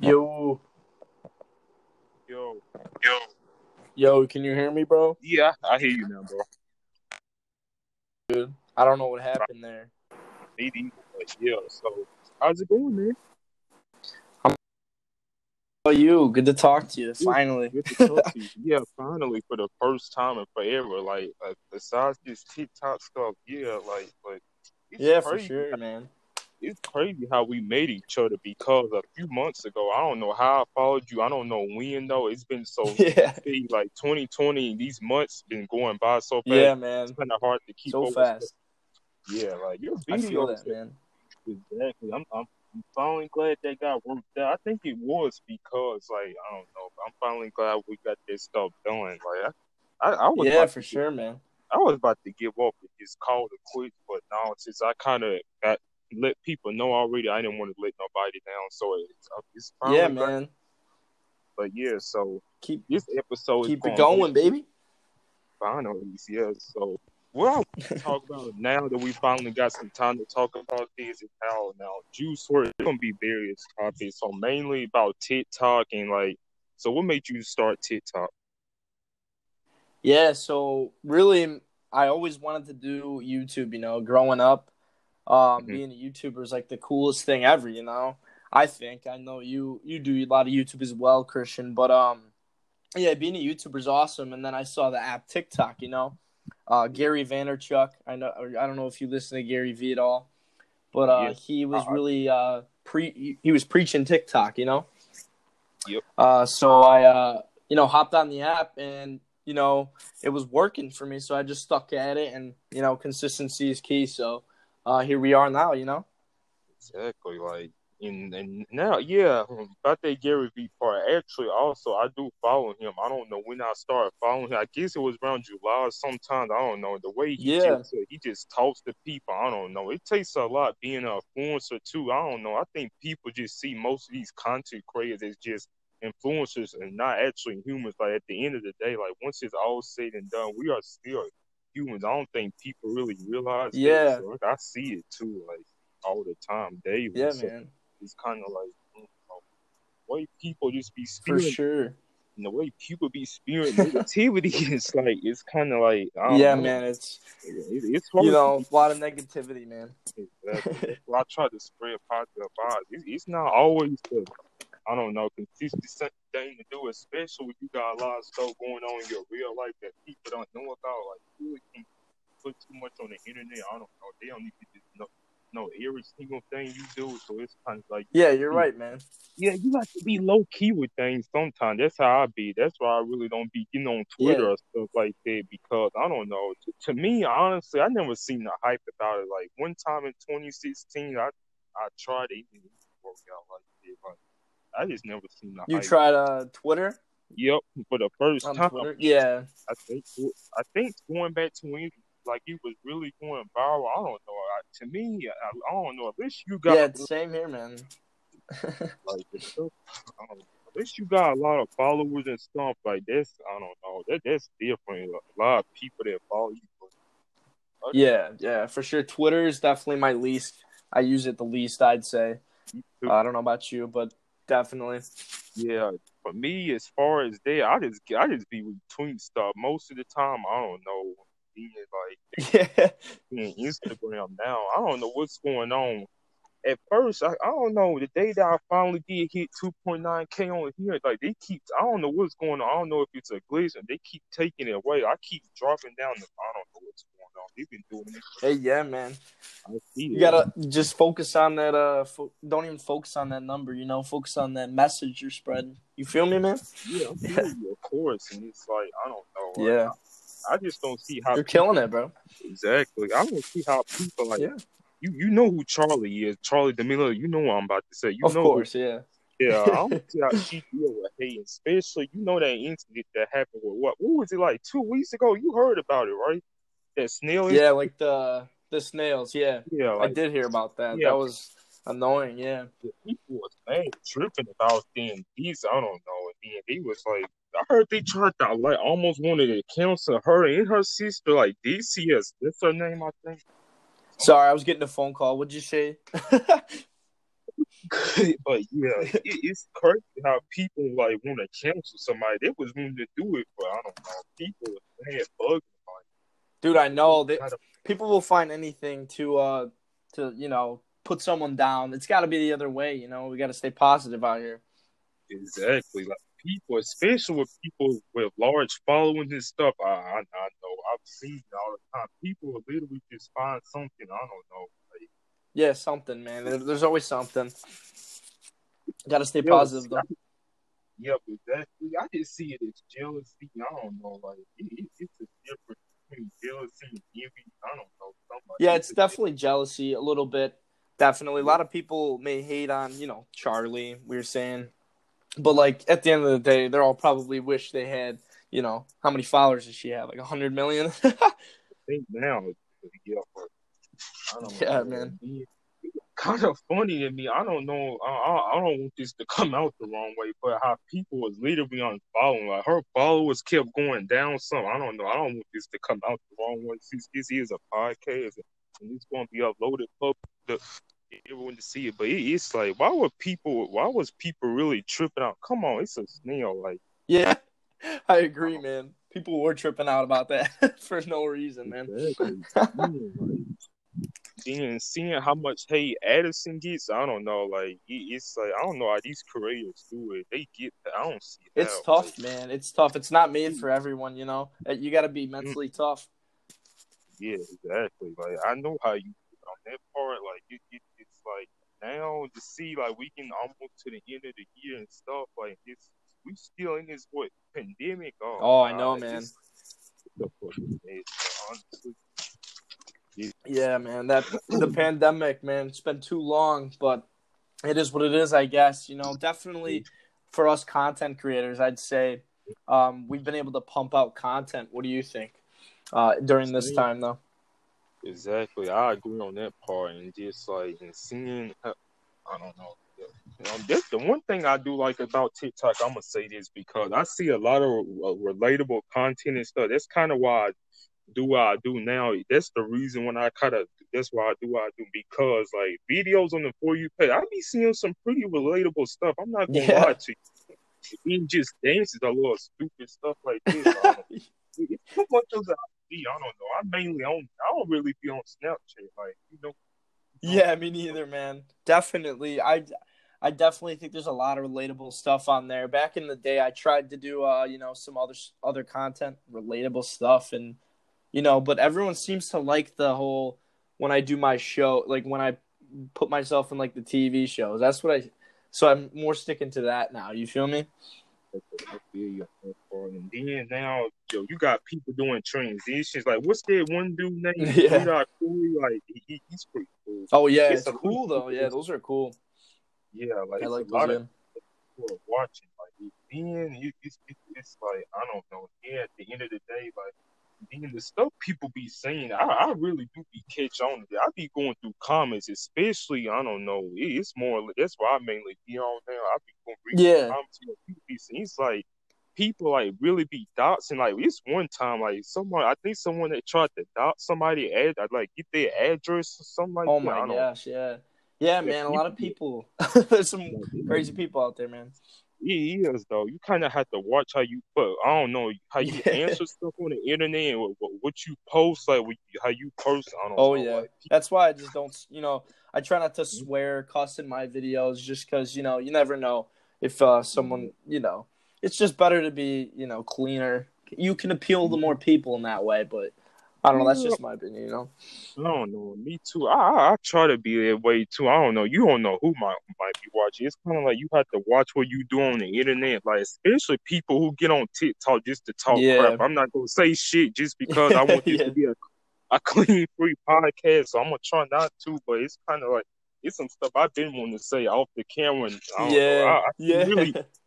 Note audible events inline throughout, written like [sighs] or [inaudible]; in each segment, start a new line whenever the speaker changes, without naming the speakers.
Yo,
Yo,
Yo,
yo, can you hear me, bro?
yeah, I hear you now, bro.
Dude, I don't know what happened there.
Me neither, but yeah. So, how's it going, man?
Oh, you? Good to talk to you. Finally.
Good to talk to [laughs] you. Yeah, finally, for the first time in forever. Like, uh, besides this TikTok stuff, yeah, like, but it's
Yeah, for sure, man.
It's crazy how we made each other because a few months ago, I don't know how I followed you. I don't know when though. It's been so [laughs]
Yeah,
like 2020. These months been going by so fast.
yeah, man.
It's kind of hard to keep
So fast.
Yeah, like your videos
that, man.
Exactly. I'm, I'm I'm finally glad that got worked out. I think it was because, like, I don't know. I'm finally glad we got this stuff done. Like, I, I, I was
Yeah, for
to,
sure, man.
I was about to give up and just call it quits, but now since I kind of got let people know already, I didn't want to let nobody down. So it's, it's
Yeah, man.
But yeah, so
Keep
this episode
keep it going, baby.
Finally, yeah. So what I [laughs] talk about now that we finally got some time to talk about this is how now Juice WRLD it's gonna be various topics. So mainly about TikTok and like so what made you start TikTok?
Yeah, so really, I always wanted to do YouTube. You know, growing up, um,
Mhm.
being a YouTuber is like the coolest thing ever. You know, I think I know you you do a lot of YouTube as well, Christon. But um, yeah, being a YouTuber is awesome. And then I saw the app TikTok. You know, uh, Gary Vaynerchuk. I know I don't know if you listen to Gary V at all, but uh,
Yeah.
he was
Uh,
really uh pre he was preaching TikTok. You know.
Yep.
Uh, so I uh you know hopped on the app and you know it was working for me, so I just stuck at it, and you know consistency is key. So uh, here we are now. You know.
Exactly, like and and now yeah, about that Gary Vee part. Actually, also I do follow him. I don't know when I started following him. I guess it was around July. or Sometimes I don't know the way he
Yeah.
just he just talks to people. I don't know. It takes a lot being an influencer too. I don't know. I think people just see most of these content creators as just influencers and not actually humans. Like at the end of the day, like once it's all said and done, we are still humans. I don't think people really realize. that.
Yeah.
So, like, I see it too, like all the time, daily.
Yeah,
So,
man,
it's kind of like mm, you know, the way people just be
for sure.
and the way people be spewing negativity. [laughs] It's like it's kind of like I don't
Yeah,
know.
man, it's
It, it's
you know a lot of negativity, man.
Exactly. [laughs] well, I try to spread positive vibes. It's, it's not always the, I don't know, consistent thing to do, especially when you got a lot of stuff going on in your real life that people don't know about. Like, you can't put too much on the internet. I don't know. They don't need to just know, know every single thing you do. So it's kind of like,
Yeah, you're right, man.
yeah, you like to be low key with things sometimes. That's how I be. That's why I really don't be getting on Twitter
Yeah.
or stuff like that because I don't know. To, to me, honestly, I never seen the hype about it. Like one time in 2016, I I tried it, it didn't work out like that. Like I just never seen the
You
hype.
tried uh Twitter
Yep, for the first
on
time.
Twitter? Yeah,
I think I think going back to when like it was really going viral. I don't know. I, to me, I, I don't know. At least you got
yeah, same here, man. [laughs]
like the I don't. At least you got a lot of followers and stuff like this. I don't know. That that's different. A lot of people that follow you.
Yeah, yeah, for sure. Twitter is definitely my least. I use it the least, I'd say. I don't know about you, but definitely.
yeah, for me, as far as that, I just I just be retweeting stuff most of the time. I don't know. Being like [laughs]
Yeah,
being Instagram now, I don't know what's going on. At first, I, I don't know. The day that I finally did hit 2.9k on here, like they keep, I don't know what's going on. I don't know if it's a glitch and they keep taking it away. I keep dropping down the. I don't know what's going on. They've been doing it.
hey, yeah, man.
I.
You gotta just focus on that. Uh, fo- don't even focus on that number. You know, focus on that message you're spreading. You feel me, man?
Yeah, I feel you, of course. And it's like I don't know. like,
Yeah,
I just don't see how
you're killing it, bro.
exactly. I don't see how people like
Yeah.
you. You know who Charli is, Charli D'Amelio. You know what I'm about to say. You
Of
know who-
course, yeah.
yeah, I don't [laughs] see how she deal with hate, especially you know that incident that happened with what? What was it like two weeks ago? You heard about it, right? That snail.
Yeah, like the the snails. Yeah,
yeah.
I did hear about that.
Yeah.
That was annoying. Yeah.
people was mad, tripping about them. These I don't know. And then he was like, I heard they tried to like almost wanted to cancel her and her sister, like Dixie. That's her name, I think.
Sorry, I was getting a phone call. What'd you say? [laughs] [laughs]
but yeah, it, it's crazy how people like want to cancel somebody. They was willing to do it but I don't know. People had bugging
Dude, I know that people will find anything to uh to you know put someone down. It's got to be the other way. You know, we got to stay positive out here.
Exactly, like people, especially with people with large followings and stuff. I, I, I know I've seen all the time. People will literally just find something. I don't know. Like,
yeah, something, man. There's always something. Got to stay positive though.
Yep, exactly. I just see it as jealousy. I don't know, like it, it's a difference between jealousy envy. I don't know. Somebody.
Yeah, it's definitely jealousy a little bit. Definitely, a lot of people may hate on you know Charli. We were saying, but like at the end of the day, they're all probably wish they had you know how many followers does she have? Like a hundred million. [laughs]
I think now, yeah, I don't
yeah, man
kind of funny to me. I don't know. I, I don't want this to come out the wrong way, but how people was literally unfollowing. Like her followers kept going down. Some I don't know. I don't want this to come out the wrong way. This, this is a podcast, and it's going to be uploaded public. Everyone to see it, but it, it's like, why were people? Why was people really tripping out? Come on, it's a snail. Like,
yeah, [laughs] I agree, man. People were tripping out about that [laughs] for no reason, man.
Exactly then seeing how much hate Addison gets, I don't know. Like it's like I don't know how these creators do it. They get that. I don't see.
It's
how.
tough, like, man. It's tough. It's not made for everyone. You know, uh, you got to be mentally mm-hmm. tough.
Yeah, exactly. Like I know how you on that part. Like it, it, it's like now to see like we can almost to the end of the year and stuff. Like it's we still in this what pandemic. Oh,
oh I know, man.
honestly,
yeah, man. That the [clears throat] pandemic, man. It's been too long, but it is what it is, I guess. You know, definitely for us content creators, I'd say um, we've been able to pump out content. What do you think uh, during this time, though?
Exactly, I agree on that part, and just like and seeing, uh, I don't know. Um, that's the one thing I do like about TikTok. I'm gonna say this because I see a lot of uh, relatable content and stuff. That's kind of why I do what I do now. That's the reason when I kind of that's why I do what I do because like videos on the for you page, I be seeing some pretty relatable stuff. I'm not gonna yeah. lie to you. Even just dances a little stupid stuff like this. it's [laughs] too much of that. I don't know. I mainly on. I don't really be on Snapchat. Like you know.
Yeah, me neither, man. Definitely, I. I definitely think there's a lot of relatable stuff on there. Back in the day, I tried to do, uh, you know, some other other content, relatable stuff, and you know, but everyone seems to like the whole when I do my show, like when I put myself in like the TV shows. That's what I. So I'm more sticking to that now. You feel me?
You. And then now, Joe, you got people doing transitions. Like, what's that one dude named? [laughs] Yeah. Cool? Like, he, he's pretty cool.
Oh yeah, it's, it's cool though. Yeah, those are cool.
Yeah, like I like a lot of people watching. Like, then it's, it's, it's like I don't know. Yeah, at the end of the day, like then the stuff people be saying, I, I really do be catch on to I be going through comments, especially I don't know. it's more that's why I mainly be on there. I be going reading yeah. comments. You know, people be saying it's like people like really be doxing. Like it's one time, like someone I think someone that tried to dot somebody ad, uh, like get their address or something like
oh
that.
Oh my gosh, yeah. Yeah, man, a lot of people. [laughs] There's some crazy people out there, man.
He is though. You kind of have to watch how you put. I don't know how you [laughs] yeah. answer stuff on the internet and what, what you post, like how you post. I don't
oh
know,
yeah,
like,
that's why I just don't. You know, I try not to swear, cuss in my videos, just because you know you never know if uh, someone mm-hmm. you know. It's just better to be you know cleaner. You can appeal to more mm-hmm. people in that way, but I don't know. That's just my opinion, you know.
I don't know. Me too. I, I, I try to be that way too. I don't know. You don't know who might might be watching. It's kind of like you have to watch what you do on the internet, like especially people who get on TikTok just to talk yeah. crap. I'm not gonna say shit just because I want [laughs] this yeah. to be a, a clean, free podcast. So I'm gonna try not to. But it's kind of like it's some stuff I've been wanting to say off the camera. yeah, I, I yeah. Really, [laughs]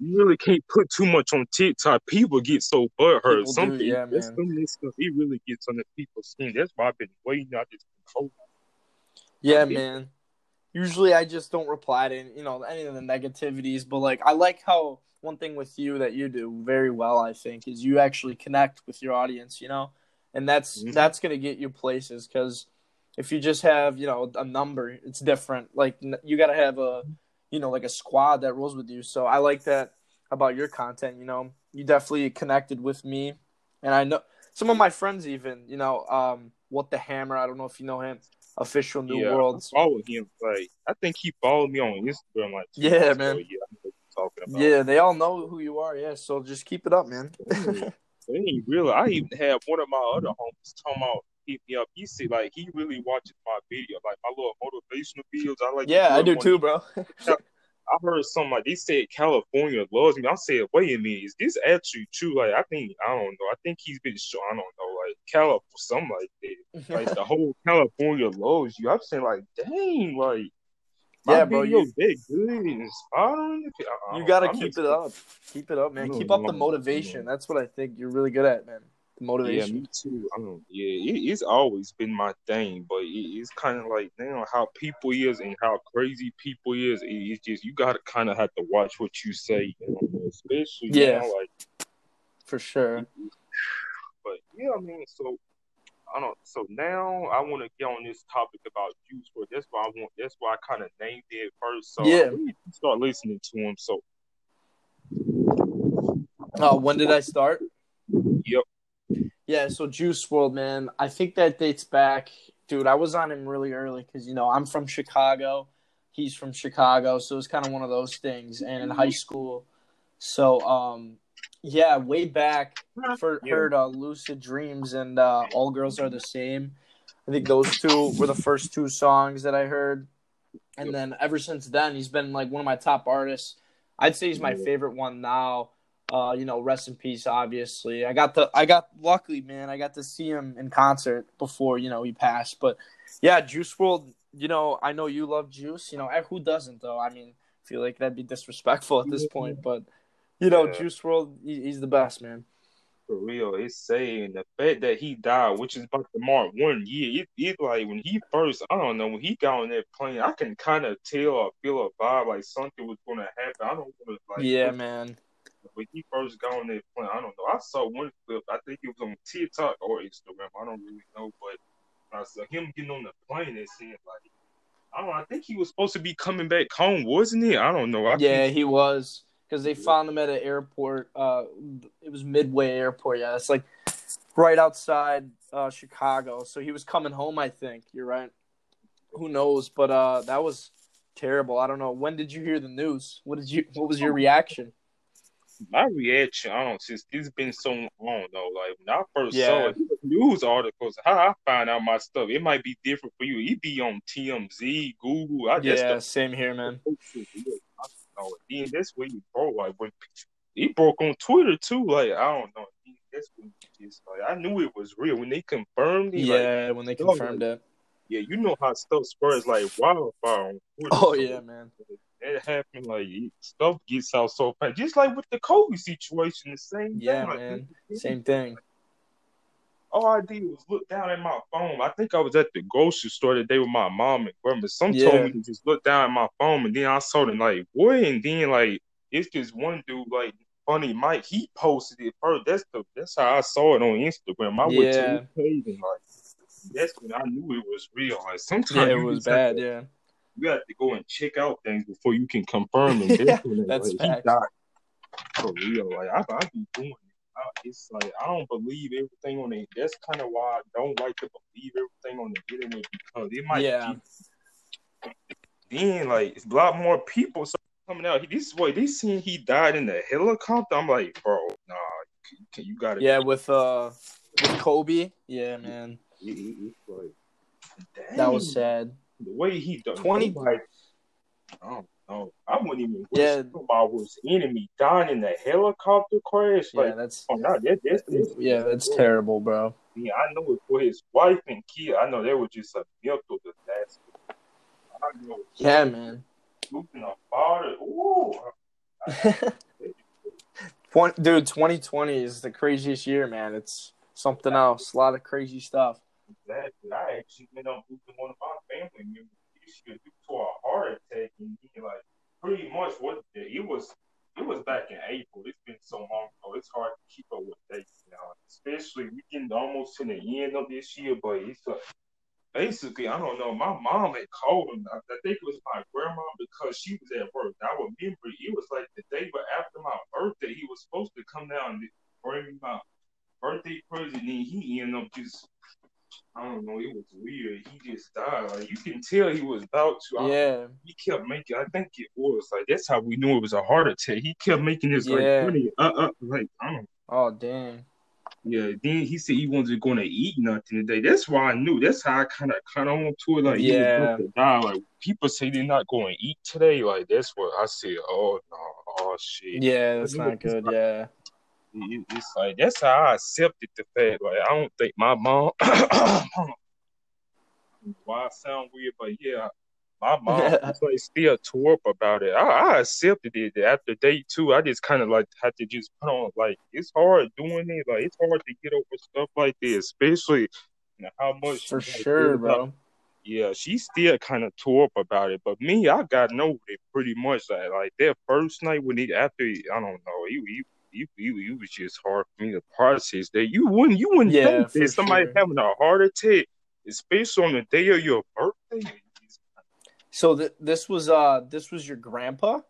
you really can't put too much on TikTok. People get so butthurt. Something, do, yeah, man. Some stuff, it really gets on the people's skin. That's why I've been waiting out this whole.
Yeah, man. Usually, I just don't reply to you know any of the negativities, but like I like how one thing with you that you do very well, I think, is you actually connect with your audience. You know, and that's mm-hmm. that's gonna get you places because if you just have you know a number, it's different. Like you got to have a you know, like a squad that rolls with you. So I like that about your content. You know, you definitely connected with me, and I know some of my friends even. You know, um, what the hammer. I don't know if you know him. Official New
yeah,
Worlds.
I follow him. Like I think he followed me on Instagram. Like
Yeah, man.
ago. Yeah, I know what you're talking about.
Yeah, they all know who you are. Yeah, so just keep it up, man.
It ain't real. I even had one of my other homies talking about hit me up. He said like he really watches my video, like my little motivational videos. I like.
yeah, I do too, bro. [laughs]
I heard something like they said California loves me. I said, wait a minute, is this actually true? Like I think I don't know. I think he's been show. I don't know, like California, something like that. [laughs] Like the whole California loves you. I'm saying like, dang, like. My
Yeah, bro, you-
big, good inspiring.
You gotta.
I'm
keep
just-
it up. Keep it up, man. Keep up the motivation. That's what I think you're really good at, man. The
Yeah, me too. I don't. Yeah, it, it's always been my thing, but it, it's kind of like you now how people is and how crazy people is. It, it's just you gotta kind of have to watch what you say, you know, especially
Yeah.
now, like.
For sure.
But yeah, I mean, so I don't. So now I want to get on this topic about Juice WRLD. That's why I want. That's why I kind of named it first. So
Yeah.
Start listening to him. So
Uh, when did I start? Yeah, so Juice WRLD, man. I think that dates back, dude. I was on him really early because you know I'm from Chicago, he's from Chicago, so it's kind of one of those things. And in high school, so um, yeah, way back, for, heard uh, Lucid Dreams and uh, All Girls Are the Same. I think those two were the first two songs that I heard, and then ever since then, he's been like one of my top artists. I'd say he's my favorite one now. Uh, you know, rest in peace. Obviously, I got the I got luckily, man. I got to see him in concert before you know he passed. But yeah, Juice WRLD. You know, I know you love Juice. You know, eh, who doesn't though? I mean, I feel like that'd be disrespectful at this point. But you know,
Yeah.
Juice WRLD, he, he's the best, man.
For real, it's saying the fact that he died, which is about to mark one year. It, it like when he first, I don't know, when he got on that plane, I can kind of tell or feel a vibe like something was gonna happen. I don't want to like.
yeah, man.
When he first got on that plane, I don't know. I saw one clip. I think it was on TikTok or Instagram. I don't really know, but I saw him getting on the plane. It seemed like I don't. know, I think he was supposed to be coming back home, wasn't he? I don't know. I
Yeah,
think-
he was because they found him at an airport. Uh, it was Midway Airport. Yeah, it's like right outside uh, Chicago. So he was coming home. I think you're right. Who knows? But uh, that was terrible. I don't know. When did you hear the news? What did you? What was your reaction?
My reaction, I don't since it's been so long though. Like when I first
Yeah.
saw it, news articles, how I find out my stuff, it might be different for you. It be on TMZ, Google. I just
Yeah, same here, man. [laughs]
Then that's where he broke. Like when he broke on Twitter too. Like I don't know. That's when just like I knew it was real when they confirmed it. Like,
Yeah, when they confirmed it.
yeah, you know how stuff spreads like wildfire on Twitter.
Oh
So
yeah, man.
That happened like stuff gets out so fast. Just like with the Kobe situation, the same
Yeah,
thing. Like,
man.
it-
Same thing.
all I did was look down at my phone. I think I was at the grocery store today with my mom and grandma. Some
Yeah.
told me to just look down at my phone, and then I saw them like, boy, and then like it's just one dude like funny Mike. He posted it first. That's the that's how I saw it on Instagram. I went to his page and like that's when I knew it was real. Like sometimes
Yeah, it was bad. Yeah.
You have to go and check out things before you can confirm them. [laughs]
Yeah, that's
like, for real. Like I, I be doing it. I, it's like I don't believe everything on it. That's kind of why I don't like to believe everything on the internet because it might.
Yeah.
Be, then like it's a lot more people start coming out. This boy, they saying he died in the helicopter. I'm like, bro, nah, you, you got to.
Yeah, with uh, with Kobe. Yeah, man.
It, it, like,
That was sad.
The way he done
20
Like, I don't know. I wouldn't even wish
Yeah.
about was enemy dying in the helicopter crash.
Yeah, that's
oh, no, that, that's, that's
yeah, that's terrible, bro.
Yeah, I know it for his wife and kid. I know that was just a mental disaster. I know.
Yeah, man.
Losing a father. Ooh. [laughs]
Dude, 2020 is the craziest year, man. It's something else. A lot of crazy stuff.
Exactly. I actually went up losing one of my family members this year due to a heart attack, and he like pretty much what it was. It was back in April. It's been so long ago. It's hard to keep up with dates now, especially we getting almost to the end of this year. But it's uh, basically, I don't know. My mom had called him. I I think it was my grandma because she was at work. I remember it was like the day but after my birthday, he was supposed to come down and bring me my birthday present, and he ended up just I don't know, it was weird. He just died. Like you can tell he was about to.
Yeah.
he kept making. I think it was like that's how we knew it was a heart attack. He kept making this like funny, uh, uh, like I don't.
Oh damn.
Yeah. Then he said he wasn't going to eat nothing today. That's why I knew. That's how I kind of kind of on to it. Like
Yeah.
about to die. Like people say they're not going to eat today. Like that's what I said. Oh no. Oh shit.
Yeah, that's not good. Yeah.
It- It's like that's how I accepted the fact. Like I don't think my mom. [coughs] Why I sound weird, but yeah, my mom [laughs] was like still tore up about it. I, I accepted it after day two. I just kind of like had to just put on like it's hard doing it. Like it's hard to get over stuff like this, especially you know, how much
For sure, bro.
yeah, she still kind of tore up about it, but me, I got over it pretty much. Like, like that first night when he after I don't know, he he he, he, he was just hard for me to process that. You wouldn't you wouldn't
Yeah,
think that somebody
sure.
having a heart attack, especially on the day of your birthday.
So th- this was uh this was your grandpa?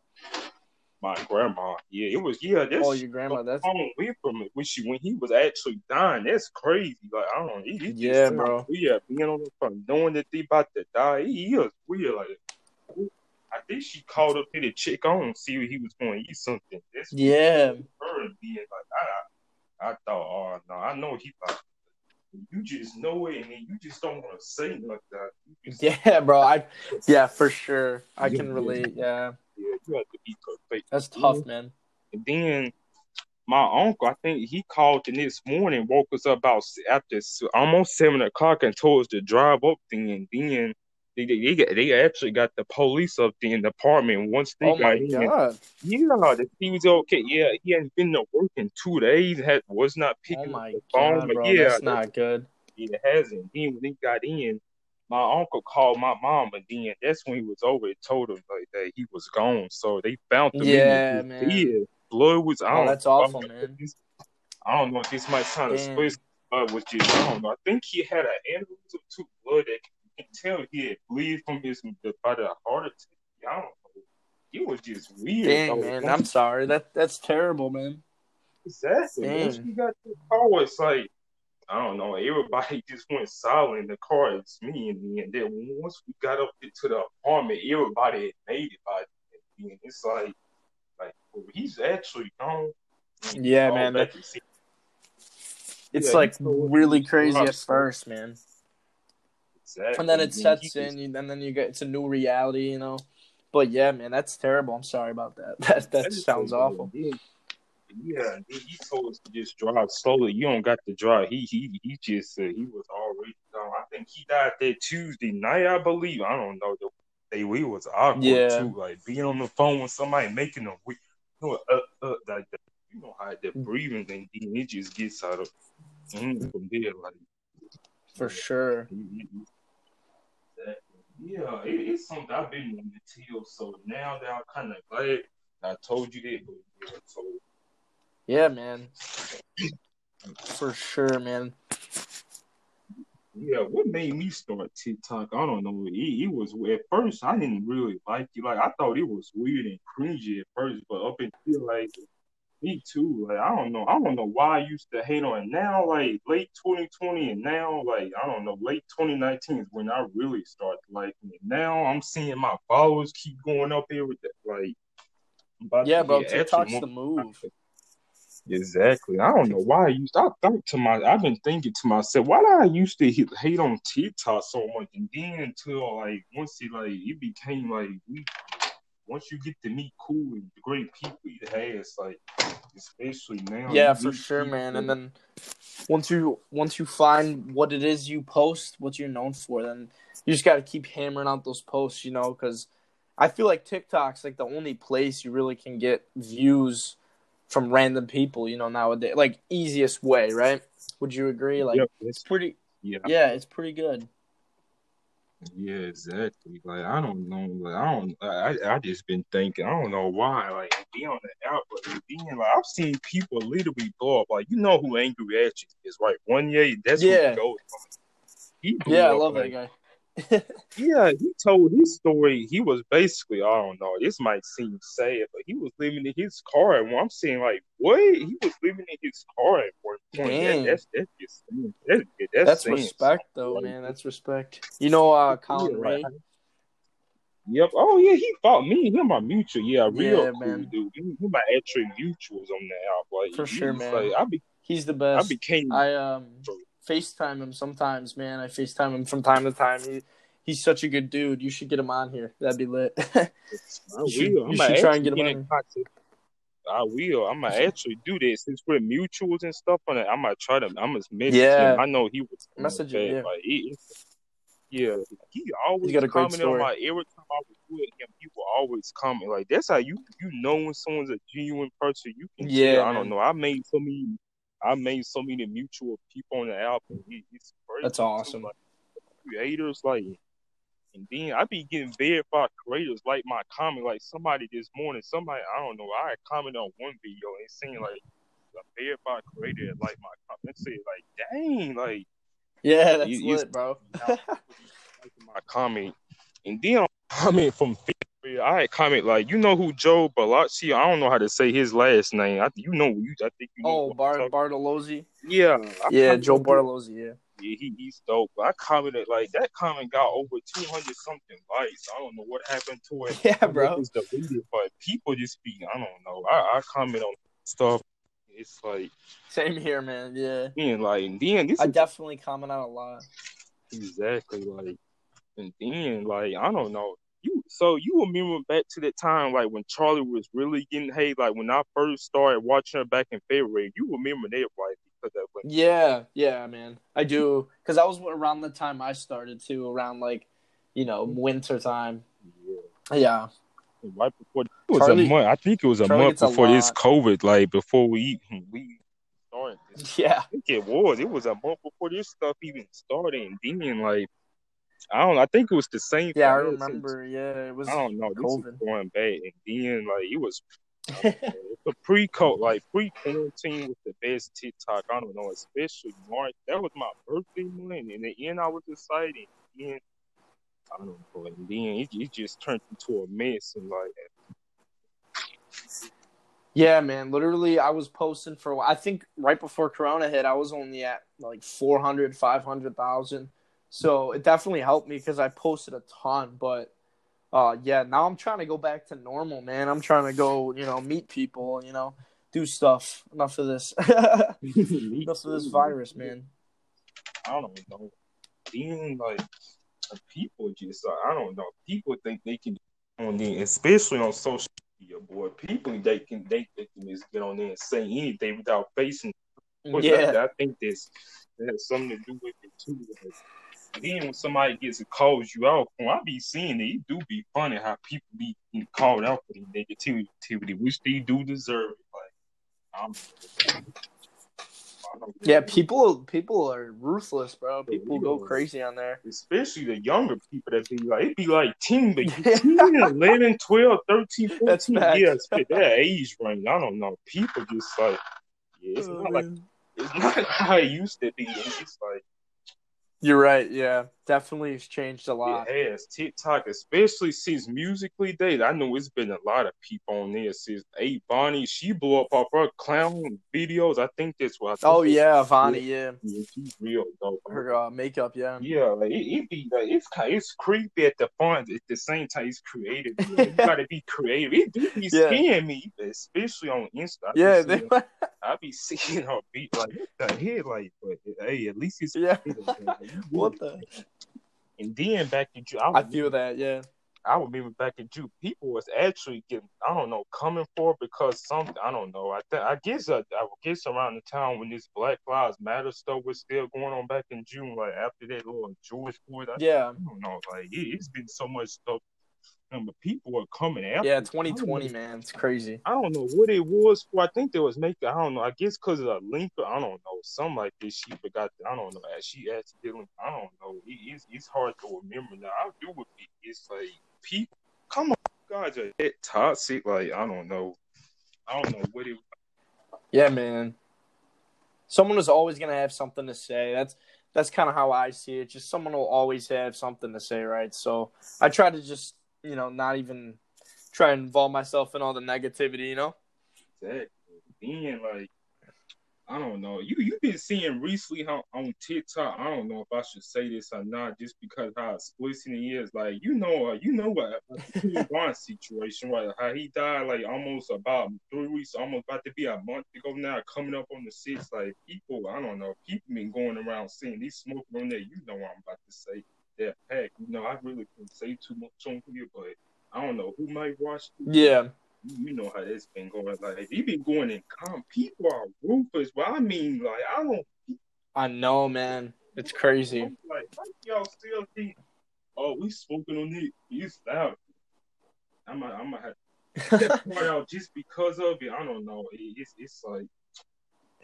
My grandma, yeah, it was yeah. That's
Oh, your grandma. That's
on away from it when she when he was actually dying. That's crazy. Like I don't know. It, it
Yeah, bro.
Weird being on the phone, knowing that they about to die. He, he was weird. Like I think she called up here to check on see if he was going to eat something. That's
yeah.
her being like I I thought oh no I know he about you just know it and then you just don't want to say like that. Just, [laughs]
Yeah, bro. I yeah, for sure. I
Yeah,
can relate. Yeah.
yeah, you have to be perfect.
That's tough, man.
And then my uncle, I think he called the next morning, woke us up about after almost seven o'clock and told us to drive up there. And then they they, they, they actually got the police up there in the apartment. Once they
Oh
got in,
god.
yeah, the, he was okay. Yeah, he hadn't been to work in two days. Had was not
Oh
picking up
my
the phone.
god,
but
bro.
yeah,
That's not good.
it hasn't. Then when he got in, my uncle called my mom, and then that's when he was over. It told him like that he was gone. So they found him.
Yeah, man.
his. Blood was. I
Oh, that's awful,
I
man.
this- I don't know if this might sound
Damn.
explicit, but was just I don't know. I think he had an aneurysm to blood that can tell he had bleed from his by the heart attack. I don't know. It was just weird.
Dang, man. I'm sorry. That that's terrible, man.
Exactly. Once we got the car, it's like I don't know. Everybody [laughs] just went silent the car. It's me and me. And then once we got up to the apartment, everybody had made it by then. And it's like, like well, he's actually gone.
Yeah, man, that- It's
Yeah,
like
he
really crazy at first, man.
Exactly.
And then it sets in, you- and then you get it's a new reality, you know. But yeah, man, that's terrible. I'm sorry about that. [laughs] That that
is
sounds
so
awful.
Yeah, he told us to just drive slowly. You don't got to drive. He he he just said he was already gone. I think he died that Tuesday night, I believe. I don't know. The day we was awkward
Yeah.
too, like being on the phone with somebody making a we- you know, uh, uh, like the, you know how the breathing and it just gets out of mm, from there, like
For sure.
he- he- Exactly. Yeah, it, it's something I've been wanting to tell. So now that I'm kind of glad I told you that, but yeah, so
Yeah, man. For sure, man.
Yeah, what made me start TikTok? I don't know. It, it was at first I didn't really like it. Like I thought it was weird and cringy at first, but up until like me too. Like I don't know. I don't know why I used to hate on it. Now, like late 2020 and now, like I don't know, late 2019 is when I really started liking it. Now I'm seeing my followers keep going up here with that. Like,
Yeah, bro. TikTok's the move.
Exactly. I don't know why I used. I thought to my. I've been thinking to myself, why did I used to hate, hate on TikTok so much, and then until like once it like it became like we, once you get to meet cool and great people it has like, especially now.
Yeah, for sure,
people
man. And then once you once you find what it is you post, what you're known for, then you just got to keep hammering out those posts, you know, because I feel like TikTok's like the only place you really can get views from random people, you know, nowadays. Like easiest way, right? Would you agree? Like
Yep,
it's
it's,
pretty.
yeah,
Yeah, it's pretty good.
Yeah, exactly. Like I don't know. Like I don't. I I just been thinking. I don't know why. Like be on the app, but being like I've seen people literally blow up. Like you know who Angry Action is, right? One yeah, that's
Yeah.
he. He
Yeah, I love
like,
that guy.
Yeah, he told his story. He was basically, I don't know, this might seem sad, but he was living in his car. And I'm seeing, like, what? He was living in his car at one point. That, that's that's just that's, that's,
that's respect, though, like, man. That's respect. You know, uh, Collin yeah, Ray.
Yep. Oh yeah, he fought me. Him my mutual. Yeah, real yeah, cool man. dude. He, he my actual mutuals on the app. Like
for sure, man.
Like, I be,
he's the best.
I became.
I um. FaceTime him sometimes, man. I FaceTime him from time to time. He he's such a good dude. You should get him on here. That'd be lit. [laughs]
I will. Should, you should try and get him on. I will. I'm gonna actually do this since we're mutuals and stuff on it. I'm gonna try to. I'm gonna message
yeah.
him. I know he was
message him. Yeah.
Like, he, yeah, he always got a comment on my every time I was with him. He will always comment like that's how you you know when someone's a genuine person. You can yeah. Tell, I don't know. I made so many I made so many mutual people on the album. it's crazy.
That's awesome.
Like, creators like, and then I be getting verified creators like my comment. Like somebody this morning, somebody I don't know. I commented on one video and saying like a verified creator like my comment. Say like, dang, like
yeah, that's you, lit, bro. [laughs]
my comment, and then [laughs] comment from I comment like you know who Joe Balazzi. I don't know how to say his last name. I you know you. I think you. Know
oh, Bar- Bartolozzi.
Yeah.
I yeah, Joe Bartolozzi. Yeah.
Yeah, he, he's dope. But I commented like that comment got over two hundred something likes. I don't know what happened to it. [laughs]
Yeah, bro.
It's deleted, but people just be I don't know. I, I comment on stuff. It's like
same here, man. Yeah.
And like then this
I
is,
definitely comment on a lot.
Exactly, like and then like I don't know you so you remember back to that time like when Charli was really getting hate, like when I first started watching her back in February, you remember that right? Because that
went- yeah, yeah, man, I do. Because that was around the time I started too, around like you know mm-hmm. winter time. Yeah. Yeah.
Right before it was Charlie, a month. I think it was a Charlie month before a this COVID, like before we we started. This. [laughs]
Yeah,
I think it was. It was a month before this stuff even started, and then like I don't. I think it was the same. Thing.
Yeah, I remember. Since, yeah, it was.
I don't know. This COVID. is going bad, and then like it was. the pre code like pre quarantine was the best TikTok. I don't know, especially March. That was my birthday month, and in the end, I was excited. And then I don't know, and then it, it just turned into a mess, and like.
Yeah, man. Literally, I was posting for. I think right before Corona hit, I was only at like 400, 500,000 so it definitely helped me because I posted a ton. But uh, yeah, now I'm trying to go back to normal, man. I'm trying to go, you know, meet people, you know, do stuff. Enough of this. [laughs] Enough of this virus, man.
I don't know. Being like people just, I don't know. People think they can on there, especially on social media, boy. People they can they, they can just get on there and say anything without facing.
Yeah,
I, I think this has something to do with it too. Then when somebody gets a calls you out, when I be seeing it, it do be funny how people be called out for their negativity, which they do deserve. Like, I'm,
yeah, people people are ruthless, bro. People go crazy on there.
Especially the younger people that be like, it be like 10, but [laughs] 10, 11, 12, 13, [laughs] 14. That's yeah, that age range. I don't know. People just like, yeah, it's oh, not man. like, it's not [laughs] how it used to be. It's like,
you're right. Yeah, definitely has changed a lot.
It has TikTok, especially since Musical.ly Day. I know it's been a lot of people on there since. Hey, Bonnie, she blew up off her clown videos. I think that's what.
oh yeah, Bonnie, yeah.
yeah. she's real dope.
Her uh, makeup, yeah.
Yeah, like it, it be like it's it's creepy at the fun. At the same time, it's creative. You, [laughs] gotta be creative. It do be yeah. scaring me, especially on Insta. I
yeah, they... [laughs]
I be seeing her beat like the hell, like, but hey, at least it's
yeah. [laughs] what the?
And then back in June,
I, I feel that, yeah.
I remember back in June, people was actually getting, I don't know, coming for because something, I don't know. I th- I guess, uh, I guess around the town when this Black Lives Matter stuff was still going on back in June, like after that little Floyd. I,
yeah.
I don't know, like it, has been so much stuff but people are coming out.
Yeah, 2020, man, it's crazy.
I don't know what it was for. I think there was making. I don't know. I guess because of the link. I don't know. Something like this. She forgot. I don't know. She accidentally. I don't know. It, it's it's hard to remember now. I do with it. It's like people. Come on, guys are that toxic. Like I don't know. I don't know what it.
Yeah, man. Someone is always gonna have something to say. That's that's kind of how I see it. Just someone will always have something to say, right? So I try to just, you know, not even try and involve myself in all the negativity, you know?
Exactly. Being like, I don't know. You you've been seeing recently how on TikTok. I don't know if I should say this or not, just because how explicit he is. Like you know, uh, you know what Von [laughs] situation, right? How he died like almost about three weeks, almost about to be a month ago now, coming up on the six. Like people, I don't know. People been going around seeing these smoking on there. You know what I'm about to say. That pack. You know, I really can't say too much on here, but I don't know who might watch.
This. Yeah
you know how this been going. Like he been going in calm. People are ruthless. But I mean, like I don't.
I know, man. It's crazy.
Like, y'all still think, oh, we smoking on it. It's loud. I'm gonna, I'm gonna have to [laughs] that part out just because of it. I don't know. It, it's, it's like.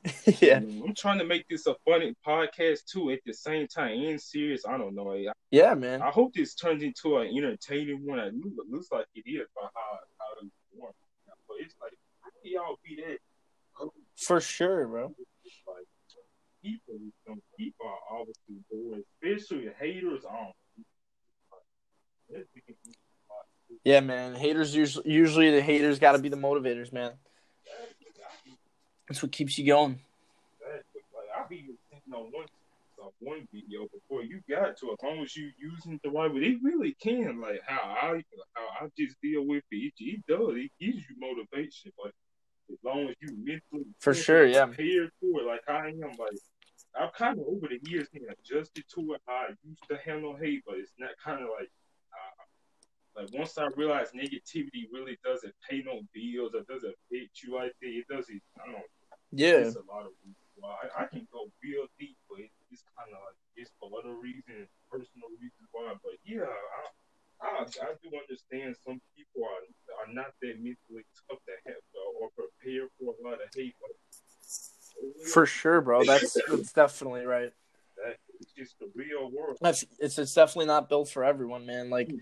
[laughs]
yeah, mm,
I'm trying to make this a funny podcast too. At the same time, and serious. I don't know. I,
yeah, man.
I hope this turns into an entertaining one. It looks like it is by how how but it's like, how can y'all be that?
For sure, bro.
Like, people, some people are obviously doing, especially haters on.
Yeah, man. Haters usually usually the haters got to be the motivators, man. That's what keeps you going.
Like I be thinking on one on one video before you got to. As long as you using the right way, it really can. Like how I how I just deal with it, it, it does. It gives you motivation, but as long as you mentally
for sure, yeah,
prepared for it, like I am, like I've kind of over the years been adjusted to it. How I used to handle hate, but it's not kind of like. Like once I realized negativity really doesn't pay no bills or doesn't fit you like that, it doesn't. I don't.
Yeah.
It's a lot of why I, I can go real deep, but it, it's kind of like it's for other reasons, personal reasons why. But yeah, I, I, I do understand some people are are not that mentally tough to have or prepared for a lot of hate. But,
for sure, bro. That's that's definitely right.
It's real world.
That's it's it's definitely not built for everyone, man. Like,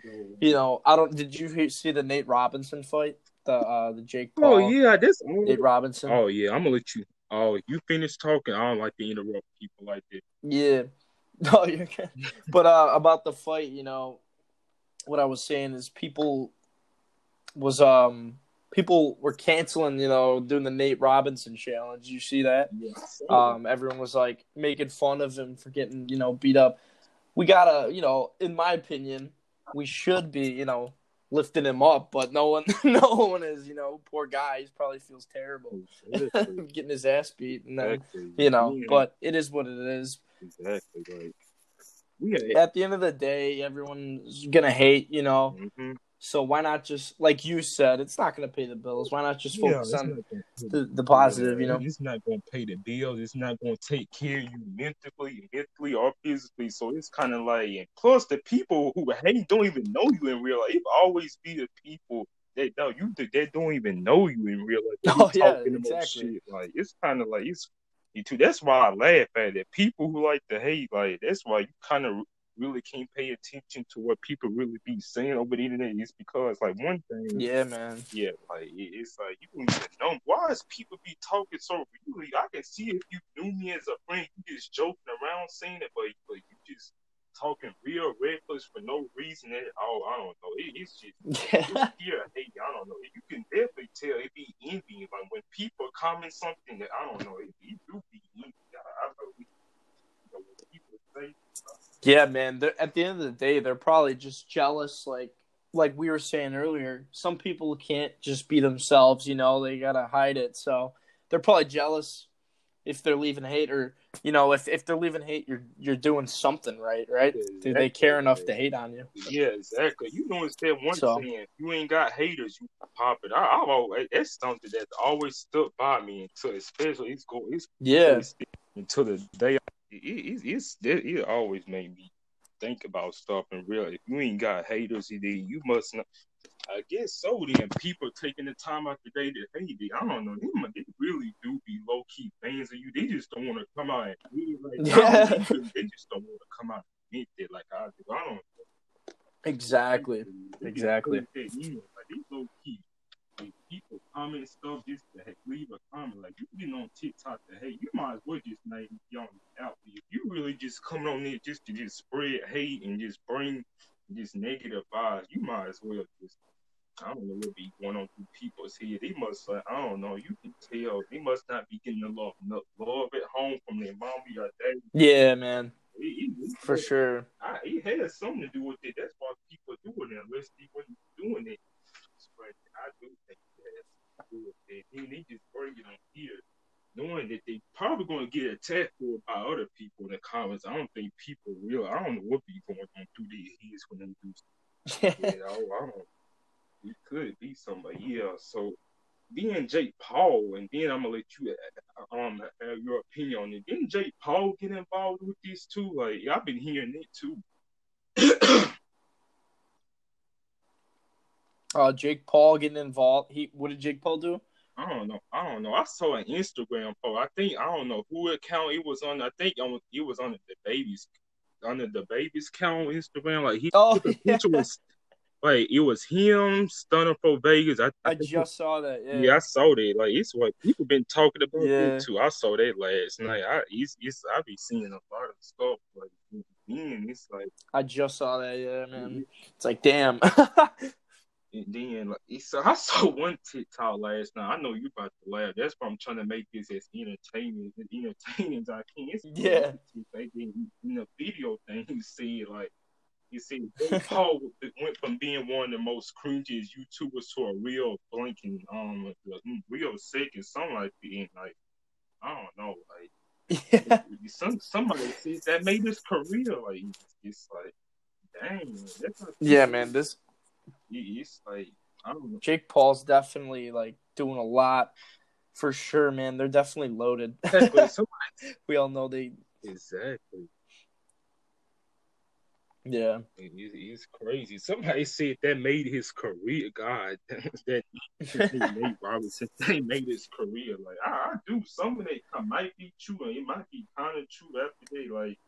you know, I don't. Did you see the Nate Robinson fight? The uh the Jake oh, Paul.
Oh yeah, this
Nate Robinson.
Oh yeah, I'm gonna let you. Oh, you finish talking. I don't like to interrupt people like that.
Yeah. [laughs] No, you're good. but uh, about the fight, you know, what I was saying is people was um people were canceling, you know, doing the Nate Robinson challenge. You see that?
Yes.
Um, everyone was like making fun of him for getting, you know, beat up. We gotta, you know, in my opinion, we should be, you know, lifting him up, but no one, [laughs] no one is. You know, poor guy. He probably feels terrible, [laughs] getting his ass beat, and then exactly. you know. Yeah. But it is what it is.
Exactly. Like,
yeah. At the end of the day, everyone's gonna hate. You know.
Mm-hmm.
So why not just like you said, it's not going to pay the bills. Why not just focus yeah, on the, the positive? You know,
it's not going to pay the bills. It's not going to take care of you mentally, mentally or physically. So it's kind of like, and plus the people who hate don't even know you in real life. It always be the people that know you that don't even know you in real life. [laughs]
Oh yeah, exactly.
Like it's kind of like it's you too. That's why I laugh at it. People who like to hate, like that's why you kind of really can't pay attention to what people really be saying over the internet is because like one thing
yeah man.
Yeah like it's like you don't even know. Why is people be talking so really i can see if you knew me as a friend you just joking around saying it but, but you just talking real reckless for no reason at all. I don't know. It, it's just yeah. [laughs] it's here hey i don't know. You can definitely tell it be envy like when people comment something that i don't know it, it do be envy I, I know, you know when people say
yeah, man. At the end of the day, they're probably just jealous. Like, like we were saying earlier, some people can't just be themselves. You know, they gotta hide it. So they're probably jealous if they're leaving hate, or you know, if, if they're leaving hate, you're you're doing something right, right? Exactly. Do they care enough to hate on you?
Yeah, exactly. You know, instead one so, saying, you ain't got haters, you pop it. I, I've always that's something that's always stuck by me until, especially it's go, it's
yeah,
until the day it, it's it, it always made me think about stuff and real. If you ain't got haters, then you must not. I guess so. Then people taking the time out the day to hate it. I don't know. They, they really do be low key fans of you. They just don't want to come out and like, yeah. They, just don't want to come out and admit that like I do. I don't.
Exactly. Exactly.
Like they low key people comment stuff just to leave a comment. Like you been on TikTok to hate, you might as well just name young out. If you really just coming on there just to just spread hate and just bring this negative vibes, you might as well just I don't know what be going on through people's head. They must, uh, I don't know. You can tell they must not be getting a lot of love at home from their mommy or daddy.
Yeah, man.
He, he, he,
For sure.
I, it has something to do with it. That's why people do it unless they wasn't doing it. But I do think that has to do with it. Then they just bring it on here, knowing that they probably going to get attacked for by other people in the comments. I don't think people real. I don't know what be going on through their heads when they do. You [laughs] know, I don't. It could be somebody. Yeah. So then Jake Paul, and then I'm gonna let you uh, um have your opinion on it. Didn't Jake Paul get involved with this too? Like I've been hearing it too. [coughs]
uh, Jake Paul getting involved. He what did Jake Paul do?
I don't know. I don't know. I saw an Instagram post. I think I don't know who account it was on. I think it was on the baby's under the baby's count Instagram. Like he
oh,
took a [laughs] picture
yeah.
with like it was him, Stunner for Vegas. I,
I just saw that. Yeah.
yeah, I saw that. Like it's what people been talking about
Yeah.
too. I saw that last night. I it's, it's I be seeing a lot of stuff like then it's like
I just saw that. Yeah, man. It's like damn. [laughs]
and then like it's, [laughs] I saw one TikTok last night. I know you about to laugh. That's why I'm trying to make this as entertaining as [laughs] entertaining as I can. It's
Yeah.
Like in, in the video thing, [laughs] he said like he see Paul went from being one of the most cringiest YouTubers to a real blinking um a real sick and something like that. And like I don't know, like
yeah.
some somebody said that made his career like it's like dang that's not-
yeah, man. This
it's like I don't know.
Jake Paul's definitely like doing a lot for sure, man. They're definitely loaded.
Exactly. [laughs]
We all know they.
exactly.
Yeah.
he's, crazy. Somebody said that made his career. God, [laughs] that Nate Robinson [laughs] they made his career. Like I, I do. Some of that might be true, and it might be kind of true after they like.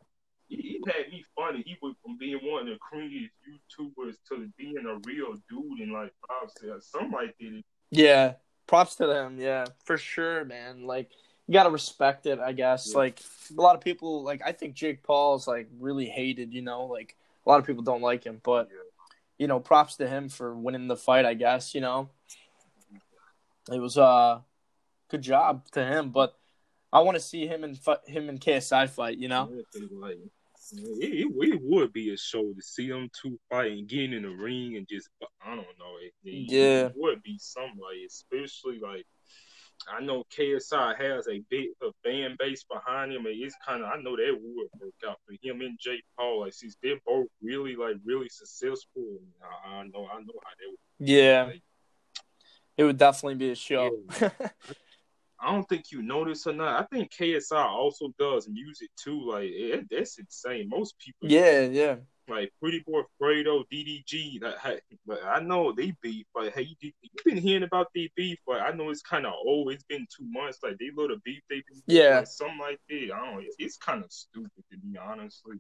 It had me funny. He went from being one of the cringiest YouTubers to being a real dude and like five stars. Somebody did it.
Yeah. Props to them. Yeah, for sure, man. Like you gotta respect it, I guess.
Yeah.
Like a lot of people, like I think Jake Paul's like really hated. You know, like a lot of people don't like him, but
Yeah.
you know, props to him for winning the fight. I guess you know, it was uh good job to him. But I want to see him and fi- him and KSI fight. You know,
Yeah, 'cause, like, it, it, it would be a show to see them two fight and get in the ring and just I don't know it, it,
Yeah.
it would be something like especially like I know KSI has a big a fan base behind him and it's kind of I know that would work out for him and Jake Paul like since they're both really like really successful I, I know I know how they would
yeah,
like,
it would definitely be a show. [laughs]
I don't think you notice or not. I think KSI also does music too. Like it, that's insane. Most people
yeah, yeah,
like Pretty Boy Fredo, DDG. Like, hey, but I know they beef. Like, hey, you, you been hearing about the beef? But I know it's kind of old. It's been two months. Like they little beef. They been
Yeah.
like, something like that. I don't. know. It's, it's kind of stupid to be honestly.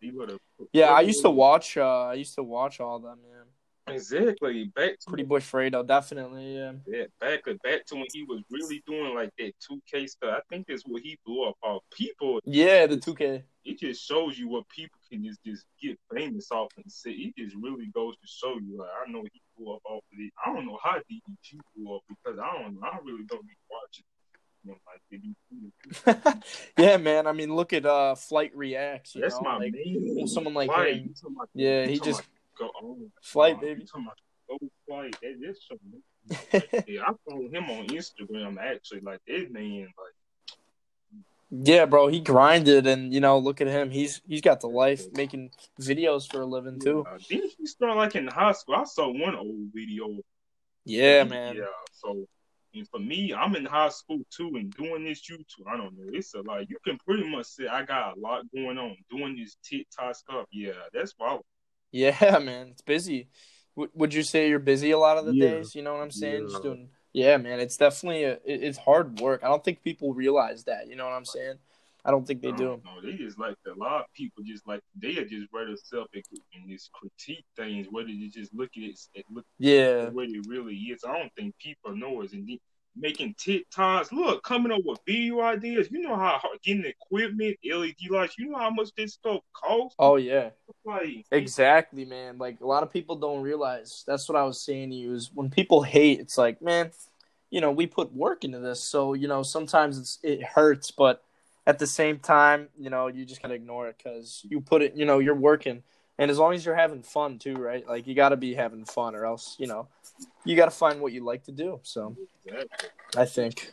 They little.
yeah. I used to watch. uh I used to watch all them. Yeah,
Exactly. Back to
Pretty Boy Fredo, definitely. Yeah,
Yeah, back back to when he was really doing like that two K stuff. I think that's what he blew up off. People,
yeah. The two K.
it just shows you what people can just just get famous off and say. It just really goes to show you. Like I know he blew up off of it. I don't know how DDG blew up because I don't. I really don't be watching. [laughs]
Yeah, man. I mean, look at uh Flight Reacts.
That's
know,
my
like,
main.
someone like
flight.
him. Yeah, he just
go on.
Flight,
Uh,
baby.
You talking about go flight? That something. [laughs] Yeah, I follow him on Instagram actually. Like that man, like.
yeah, bro. He grinded, and you know, look at him. He's he's got the life making videos for a living too.
Uh, didn't he start like in high school? I saw one old video.
Yeah, man.
Yeah. So, and for me, I'm in high school too, and doing this YouTube, I don't know. It's a lot. You can pretty much say I got a lot going on doing this TikTok stuff. Yeah, that's why. I-
Yeah, [laughs] man. It's busy. W- would you say you're busy a lot of the
Yeah.
days? You know what I'm saying? Just
Yeah.
doing. Yeah, man. It's definitely a, it- it's hard work. I don't think people realize that. You know what I'm saying? I don't think they
I
do.
don't. They just like a lot of people just like they are just ready to self and just critique things, whether you just look at it look
Yeah.
at what it really is. I don't think people know it, and then making TikToks. Look, coming up with video ideas. You know how hard getting equipment, LED lights. You know how much this stuff costs.
Oh yeah,
Like
exactly, man. Like a lot of people don't realize. That's what I was saying to you. Is when people hate, it's like, man, you know, we put work into this, so you know, sometimes it's it hurts, but at the same time, you know, you just gotta ignore it because you put it. You know, you're working, and as long as you're having fun too, right? Like you gotta be having fun, or else, you know, you gotta find what you like to do. So
exactly.
I think.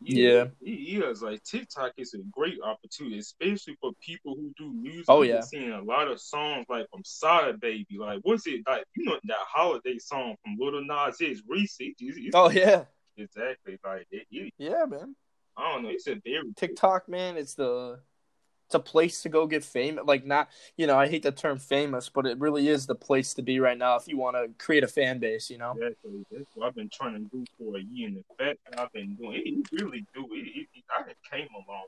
Yeah, Yeah, it is like TikTok is a great opportunity, especially for people who do music.
Oh, yeah.
seeing a lot of songs like from Sada Baby, like what's it like? You know that holiday song from Lil Nas X, Reese. It's, it's-
Oh yeah,
exactly like it, it,
yeah, man.
I don't know. It's a very
TikTok, man, it's the it's a place to go get famous. Like not, you know, I hate the term famous, but it really is the place to be right now if you want to create a fan base. You know.
Exactly. That's what I've been trying to do for a year, and the fact that I've been doing it, really do. It, it, I came along,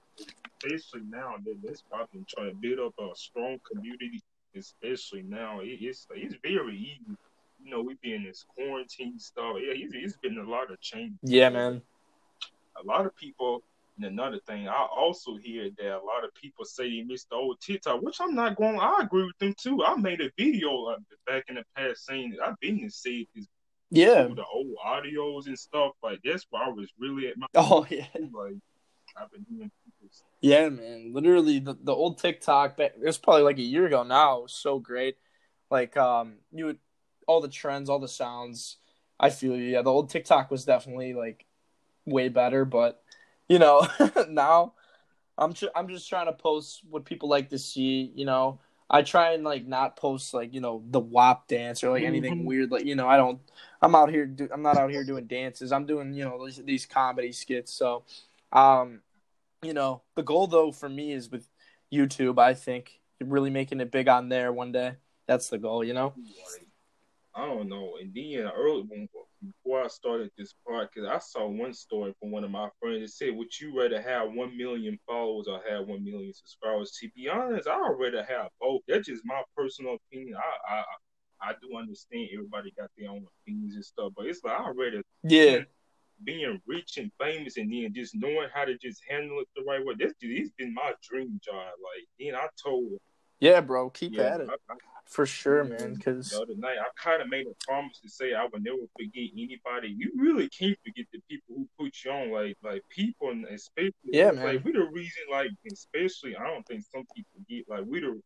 especially now. That that's why I've been trying to build up a strong community. Especially now, it, it's it's very easy. You know, we be in this quarantine stuff. Yeah, it's, it's been a lot of change.
Yeah, man.
A lot of people. And another thing, I also hear that a lot of people say they miss the old TikTok, which I'm not going. I agree with them too. I made a video back in the past saying that I've been to say this
Yeah.
the old audios and stuff. Like that's where I was really at my [laughs]
Oh yeah. [laughs]
like I've been doing people's
Yeah, man. Literally, the, the old TikTok. Back, it was probably like a year ago now. So great. Like, um, you would all the trends, all the sounds. I feel you. Yeah, the old TikTok was definitely like way better, but you know, [laughs] now I'm ju- I'm just trying to post what people like to see. You know, I try and like not post like you know the WAP dance or like anything
Mhm.
weird. Like you know, I don't. I'm out here. Do, I'm not out here doing dances. I'm doing you know these, these comedy skits. So, um, you know, the goal though for me is with YouTube. I think really making it big on there one day. That's the goal. You know.
I don't know. And then early when, before I started this podcast, I saw one story from one of my friends. It said, "Would you rather have one million followers or have one million subscribers?" To be honest, I rather have both. That's just my personal opinion. I I I do understand everybody got their own opinions and stuff, but it's like I already
Yeah.
being rich and famous and then just knowing how to just handle it the right way. This it's been my dream job. Like then I told
Yeah, bro. Keep
yeah,
at it
I, I,
for sure, man. Because
the other night I kind of made a promise to say I would never forget anybody. You really can't forget the people who put you on, like like people, and especially
Yeah, man.
like we the reason, like especially I don't think some people get like we the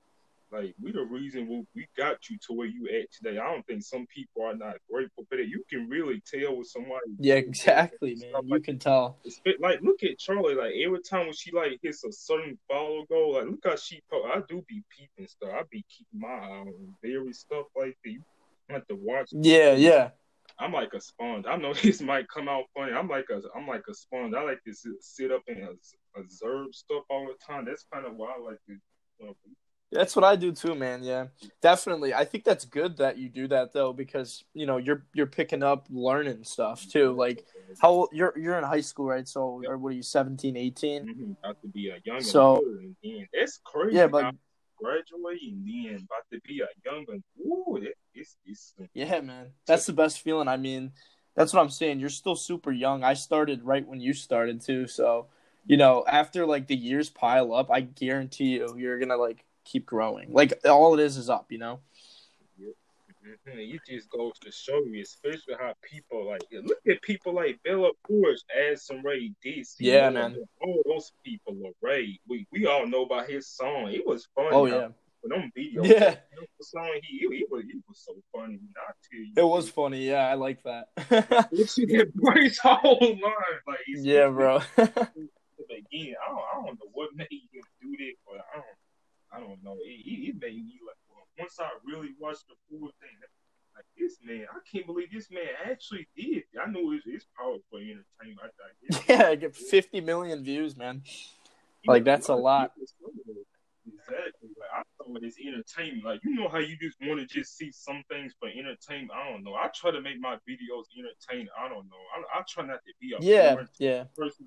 like we the reason we, we got you to where you at today. I don't think some people are not grateful for that. You can really tell with somebody. [laughs]
yeah, exactly, man.
Stuff
You can tell.
Like look at Charli. Like every time when she like hits a certain follow goal, like look how she. Po- I do be peeping stuff. I be keeping my eye on very stuff like that. You have to watch.
Yeah, yeah.
I'm like a sponge. I know [laughs] this might come out funny. I'm like a I'm like a sponge. I like to sit, sit up and observe stuff all the time. That's kind of why I like to. Uh,
That's what I do too, man. Yeah, definitely. I think that's good that you do that though, because you know you're you're picking up learning stuff too. Like how old, you're you're in high school, right? So
Yep.
or what are you, 17, 18?
mhm, about to be a young
So-
and then that's crazy.
Yeah, but
graduating, then about to be a young one. Ooh, it's it's
yeah, man, that's the best feeling. I mean, that's what I'm saying. You're still super young. I started right when you started too, so you know after like the years pile up, I guarantee you you're gonna like keep growing. Like all it is is up, you know.
Mhm, It just goes to show you, especially how people like look at people like Bella Poarch, Addison Rae Dixie.
Yeah, man.
All those people are Ray. We we all know about his song. It was funny.
Oh yeah,
When them videos, [laughs]
Yeah.
you song he, he, he was he was so funny. Tell you,
it was funny. Yeah, I like that.
To that [laughs] Bryce [laughs] whole line, like
yeah, bro.
Again, I don't, I don't know what made him do this, but I don't, I don't know. It, it, it made me like well, once I really watched the full thing, like this man, I can't believe this man actually did. I know it's, it's powerful entertainment. I, it's- [laughs]
yeah, I get 50 million views, man. like, that's a lot.
Exactly. Like I thought it's entertainment. Like you know how you just want to just see some things for entertainment. I don't know. I try to make my videos entertaining. I don't know. I, I try not to be a
Yeah, yeah.
person.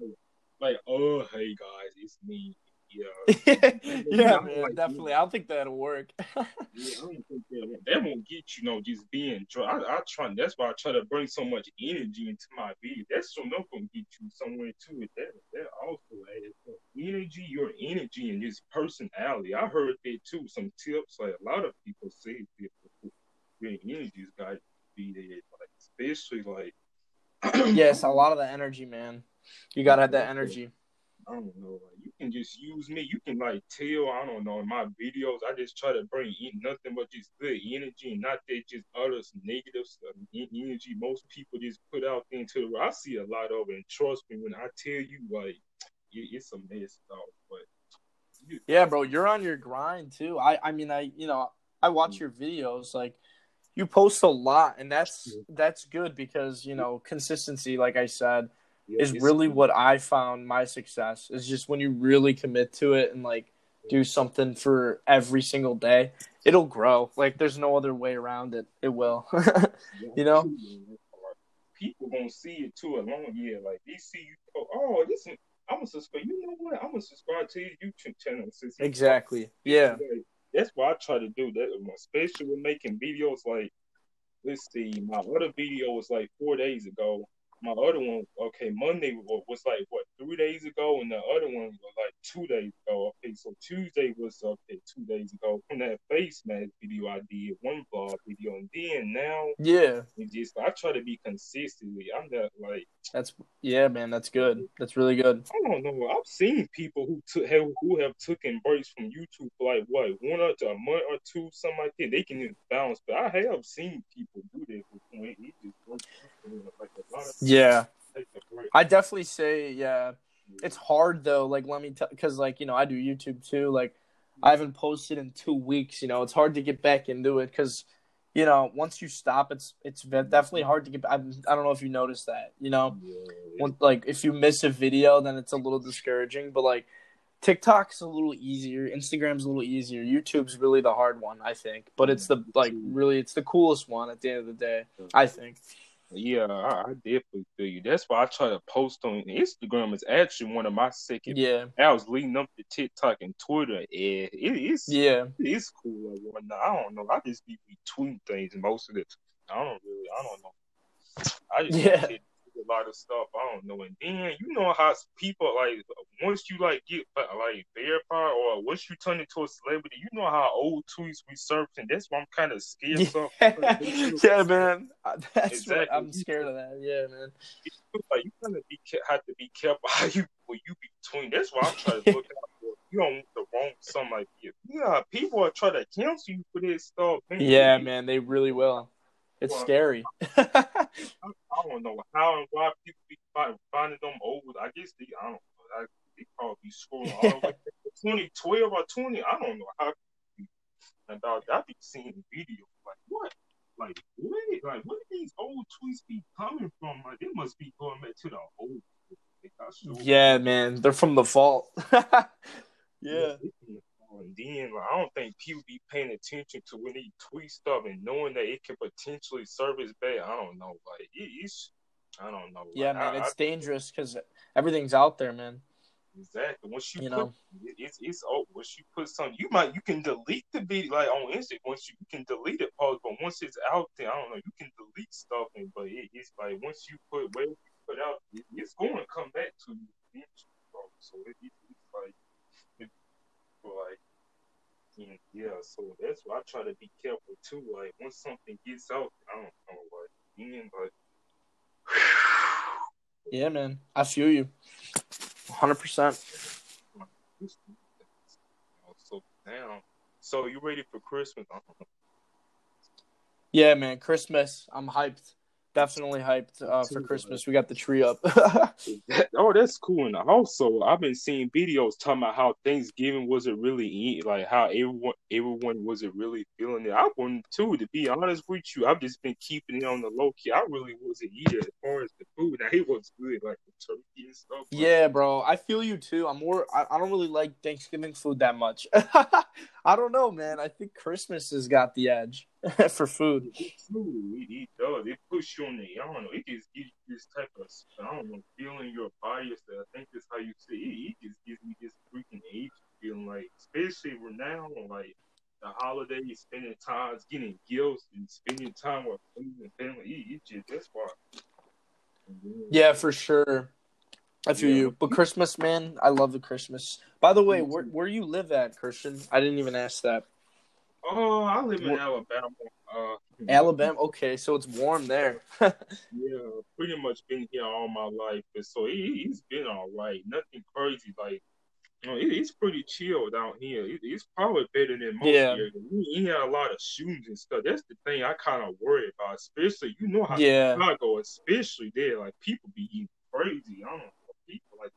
Like, oh hey guys, it's me. Yeah. [laughs]
yeah, man,
like,
definitely. I don't think that'll work. [laughs]
Yeah, I don't think that won't, that won't get you know just being dry. I, I try. That's why I try to bring so much energy into my video. That's so not gonna get you somewhere too. It that that also adds. Energy, your energy, and just personality. I heard that too. Some tips like a lot of people say that your energy's got to be there, like especially like [clears throat]
yes, a lot of the energy, man. You gotta have that energy.
I don't know. Like, you can just use me. You can like tell. I don't know. In my videos, I just try to bring in nothing but just good energy, and not that just other negative stuff. Energy most people just put out into the. world. I see a lot of it, and trust me when I tell you, like it, it's a mess, dog. But you,
Yeah, bro, you're on your grind too. I, I mean, I, you know, I watch your videos. Like, you post a lot, and that's that's good because you know consistency. Like I said, is really what I found my success is just when you really commit to it and like do something for every single day, it'll grow. Like there's no other way around it. It will. [laughs] You know?
too, man, that's hard. People gonna see it too alone. Yeah, like they see you. Oh, oh this. is- I'm gonna subscribe. You know what? I'm gonna subscribe to your YouTube channel. Since
exactly. Yeah.
That's what I try to do. That especially with making videos. Like, let's see, my other video was like four days ago. My other one, okay, Monday was like what three days ago, and the other one was like two days ago. Okay, so Tuesday was okay two days ago [laughs] from that face mask video I did, one vlog video, and then now
Yeah.
it just I try to be consistently. I'm not like
That's yeah, man. That's good. That's really good.
I don't know. I've seen people who took have, who have taken breaks from YouTube for like what one or two, a month or two, something like that. They can just bounce, but I have seen people do that before. It just
Yeah. I definitely say yeah. It's hard though. Like let me tell, because like you know I do YouTube too. Like I haven't posted in two weeks. You know it's hard to get back into it because you know once you stop, it's it's definitely hard to get. I, I don't know if you noticed that. You know, when, like if you miss a video, then it's a little discouraging. But like TikTok's a little easier, Instagram's a little easier. YouTube's really the hard one, I think. But it's the like really it's the coolest one at the end of the day. I think.
Yeah, I, I definitely feel you. That's why I try to post on Instagram. It's actually one of my second.
Yeah.
I was leading up to TikTok and Twitter. And it, it's
Yeah.
it's cool. I don't know. I just be retweeting things most of the time. I don't really. I don't know. I just
Yeah.
Yeah. a lot of stuff. I don't know. And then you know how people like once you like get like verified or once you turn into a celebrity, you know how old tweets resurface, and that's why I'm kind of scared. of. [laughs]
yeah, man. That's
Exactly.
what I'm scared of that. Yeah, man.
Like you kind of be have to be careful [laughs] how you when you be tweeting. That's why I'm trying to look out for. You don't want the wrong something like you. Yeah, people are trying to cancel you for this stuff. man.
Yeah, man. They really will. It's
Well,
scary. [laughs]
I don't know how and why people be find, finding them old. I guess they, I don't know. I, they probably be scrolling all the way [laughs] back 2012 or 20. I don't know how. And dog, I be seeing videos like what, like what, like where did these old tweets be coming from? Like they must be going back to the old. Like, sure-
yeah, man. They're from the vault. [laughs] yeah.
And then like, I don't think people be paying attention to when they tweet stuff and knowing that it can potentially service back. I don't know. Like it, it's, I don't know.
Yeah,
Like,
man.
I-
It's
I-
dangerous because everything's out there, man.
Exactly. Once you,
You
put,
know.
it- it's it's oh, once you put something, you might you can delete the video like on Instagram. Once you, you can delete it, post, but once it's out there, I don't know. You can delete stuff, and but it, it's like once you put where you put out, it, it's going to come back to you eventually, bro. So it, it, it's like, it, like, yeah, yeah. So that's why I try to be careful too. Like once something gets out, I don't know, like, then, but. [sighs]
Yeah, man. I feel you. 100%.
So now, so you ready for Christmas?
Yeah, man. Christmas. I'm hyped. Definitely hyped uh, for Christmas. We got the tree up. [laughs]
oh, that's cool. And also, I've been seeing videos talking about how Thanksgiving wasn't really eat, like how everyone everyone wasn't really feeling it. I wouldn't too, to be honest with you. I've just been keeping it on the low key. I really wasn't eating as far as the. Now it was good, like the turkey and stuff. like
Yeah, bro. I feel you too. I'm more. I, I don't really like Thanksgiving food that much. [laughs] I don't know, man. I think Christmas has got the edge [laughs] for food.
It, it does. It puts you on the. I don't know. It just gives you this type of. I don't know. Feeling your bias. That I think that's how you say it. It just gives me this freaking age feeling like, especially we're now like the holidays, spending time, getting gifts, and spending time with friends and family. It, it just that's why.
Yeah, for sure. I feel
Yeah.
you. But Christmas, man, I love the Christmas. By the way, where where you live at, Christon? I didn't even ask that.
Oh, I live in Alabama. Uh,
Alabama. Okay, so it's warm there. [laughs]
Yeah, pretty much been here all my life, and so it, it's been all right. Nothing crazy. Like, Oh, it, it's pretty chill down here. It's probably better than most
Yeah.
areas. We ain't had a lot of shootings and stuff. That's the thing I kind of worry about, especially you know how
yeah.
Chicago, especially there, like people be eating crazy. I don't know, people like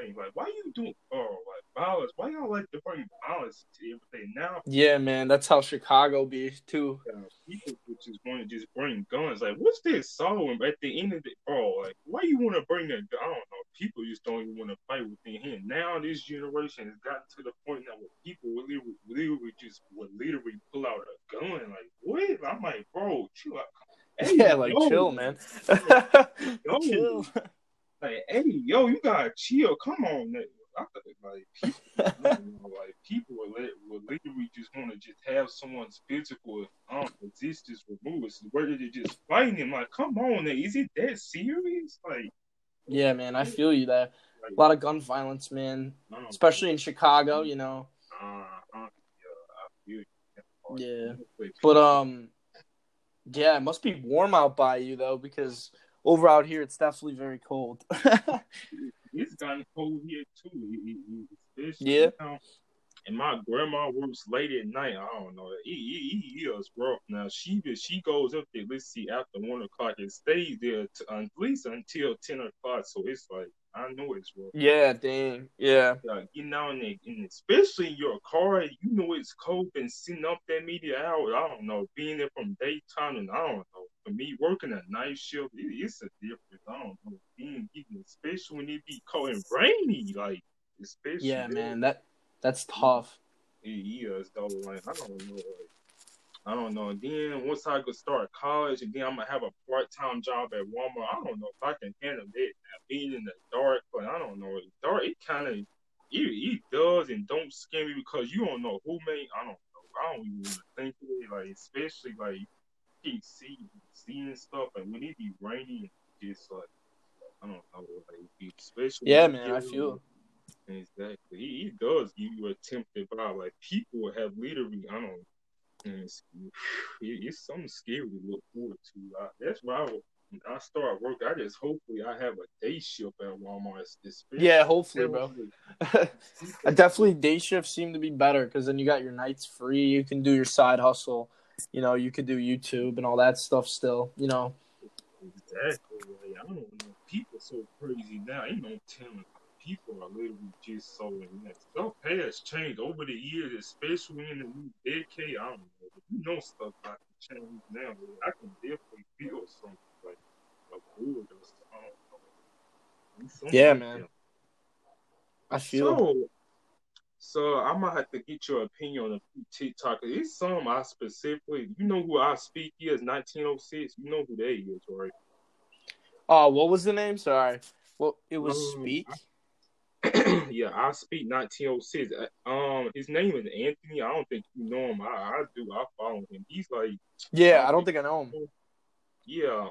thing. Like, why you doing oh like violence? Why y'all like to bring violence to everything now?
Yeah, man. That's how Chicago be too.
uh, people just want to just bring guns. Like, what's this song at the end of the oh, like, why you want to bring that? gun? I don't know. People just don't even want to fight within here. Now this generation has gotten to the point now where people will literally, literally just would literally pull out a gun. Like, what? I'm like, bro, chill out. [laughs] Hey,
yeah, like
yo,
chill, man.
Yo. [laughs]
chill.
Like, hey, yo, you gotta chill. Come on, nigga. I thought, like people, don't know, like people let, would literally just want to just have someone's physical um, existence removed. Whether they just fighting him, like, come on, nigga, is it that serious? Like,
Yeah, man. I feel you there.
like
A lot of gun violence, man.
Don't-
Especially in Chicago, you know.
uh, uh, yeah, I feel you.
Yeah.
But
um, yeah, it must be warm out by you though, because over out here it's definitely very cold. [laughs]
it's gotten cold here too.
Yeah.
now. And my grandma works late at night. I don't know. It, it, it is rough. Now she just she goes up there. Let's see, after one o'clock and stays there to, at least until ten o'clock. So it's like I know it's rough.
yeah, dang. Yeah.
Getting out in, the, in especially in your car, you know it's cold and sitting up that media hour. I don't know, being there from daytime and I don't know. For me, working a night shift, it, it's a difference. I don't know. Being getting, especially when it be cold and rainy, like especially
Yeah,
there.
man. That that's tough.
Yeah, It is though. Like I don't know. Like, I don't know. And then once I could start college, and then I'm gonna have a part time job at Walmart. I don't know if I can handle that. Now, being in the dark, but I don't know. The dark, it kind of it, it does and don't scare me because you don't know who may. I don't know. I don't even want to think it. Like especially like you can see seeing stuff, and when it be rainy, it's just like I don't know. Like especially
Yeah, man. I feel.
Exactly. He, he does give you a tempted vibe. Like people have literally, I don't. It's, [sighs] it- it's something scary to look forward to. I, that's why I, I start work, I just hopefully I have a day shift at Walmart. especially-
Yeah, hopefully, bro. [laughs] Definitely day shifts seem to be better because then you got your nights free. You can do your side hustle. You know, you could do YouTube and all that stuff still. You know.
Exactly. Like, I don't know. People so crazy now. Ain't no telling. People are literally just so in that stuff has changed over the years, especially in the new decade. I don't know. But you know stuff to change now. I can definitely feel something like a board or something. I don't know. Something
Yeah, man. I feel.
So, so I'm gonna have to get your opinion on the TikTok. It's some I specifically, you know who I speak is 1906. You know who they is, right?
Oh, what was the name? Sorry. Well, it was
Um,
Speak. [clears throat]
yeah, I speak 1906. Uh, Um, his name is Anthony. I don't think you know him. I, I do. I follow him. He's like,
Yeah, I don't think I know him.
yeah,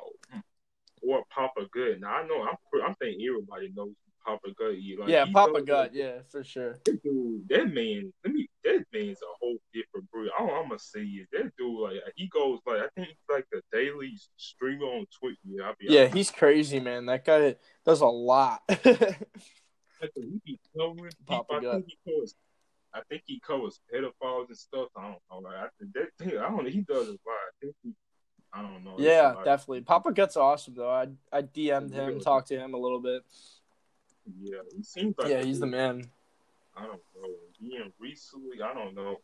or Papa Gut. Now I know. I'm. I'm thinking everybody knows Papa is. Like,
Yeah, Papa Gut. Yeah, for sure.
That dude, that man, let me. That man's a whole different breed. All I'm gonna say is that dude, like, he goes like, I think he's like the daily streamer on Twitch. Yeah,
Yeah,
honest.
he's crazy, man. That guy does a lot.
He be covering [laughs]
Papa.
I
Gut.
think he covers. I think he covers pedophiles and stuff. I don't know. Like, I think that thing. I don't know. He does it right. I think he. I don't know.
Yeah, definitely. Papa Gut's awesome though. I I DM'd him, talked to him a little bit.
Yeah, he seems like.
Yeah, he's the man.
I don't know. Being recently, I don't know.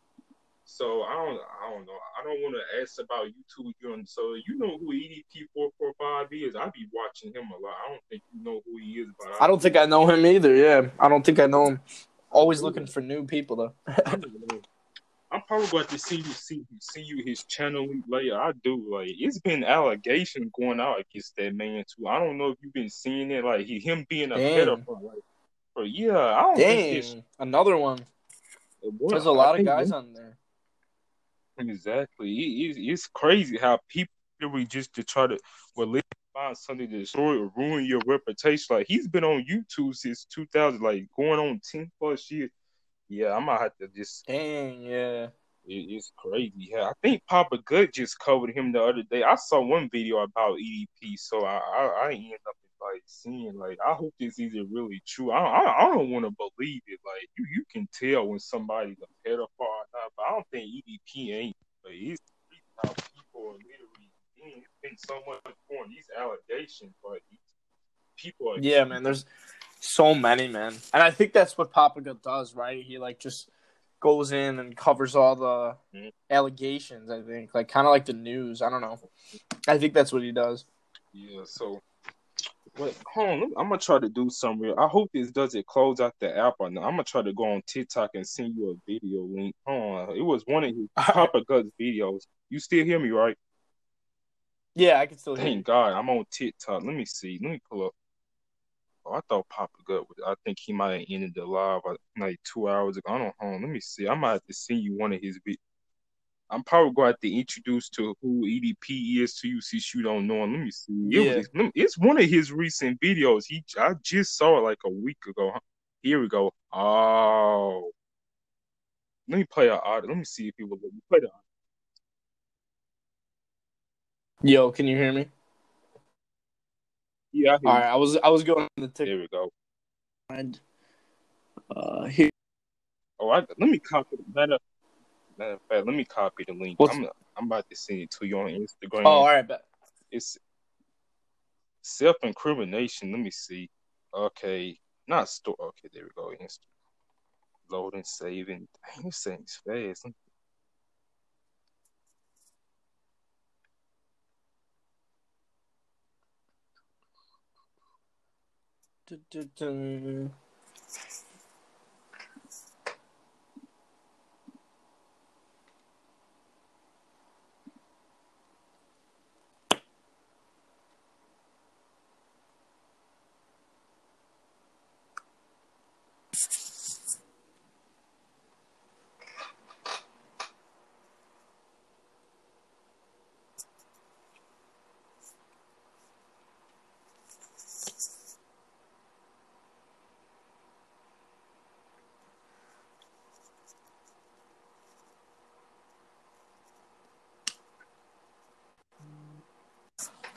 So I don't, I don't know. I don't want to ask about you YouTube again. So you know who EDP four four five is? I be watching him a lot. I don't think you know who he is, but
I don't think I know him either. Yeah, I don't think I know him. Always looking for new people though. [laughs]
I'm probably going to see you see see you his channel later. I do like it's been allegations going out against that man too. I don't know if you've been seeing it, like he, him being a pedophile. Like, but yeah, I don't think it's
another one.
what-
There's a lot of
think
guys on there.
Exactly. It, it, it's crazy how people literally just to try to well find something to destroy or ruin your reputation. Like he's been on YouTube since 2000, like going on 10 plus years. Yeah, I'm gonna have to just.
Dang, yeah.
It, it's crazy. Yeah, I think Papa Gut just covered him the other day. I saw one video about EDP, so I I, I ended up like seeing like I hope this isn't really true. I I, I don't want to believe it. Like you you can tell when somebody's a pedophile or not, but I don't think EDP ain't. But it's crazy how people are literally. It's been so much on these allegations, but people are
Yeah, man. There's so many, man, and I think that's what Papa Gut does, right? He like just goes in and covers all the
Mhm.
allegations. I think, like kind of like the news. I don't know. I think that's what he does.
Yeah, so wait, hold on. I'm gonna try to do something real. I hope this doesn't close out the app or not. I'm gonna try to go on TikTok and send you a video link. Hold on. It was one of his [laughs] Papa Guts videos. You still hear me, right?
Yeah, I can still hear. you.
Thank God, I'm on TikTok. Let me see. Let me pull up. Oh, I thought Papa Gut. Was, I think he might have ended the live uh, like two hours ago. I don't know. Let me see. I might have to send you one of his videos. I'm probably going to have to introduce to who EDP is to you since you don't know him. Let me see. It
Yeah.
was- me- it's one of his recent videos. He I just saw it like a week ago. Here we go. Oh, let me play an audio. Let me see if he will let me play the.
Yo, can you hear me?
Yeah,
All right, I was I was going to the TikTok.
There we go.
And uh, here.
Oh, I, let me copy. Matter, matter of fact, let me copy the link.
What's-
I'm I'm about to send it to you on Instagram.
Oh, all right, but
It's self incrimination. Let me see. Okay, not store. Okay, there we go. Inst- Loading, saving. Dang, this thing's fast.
Du-du-dun.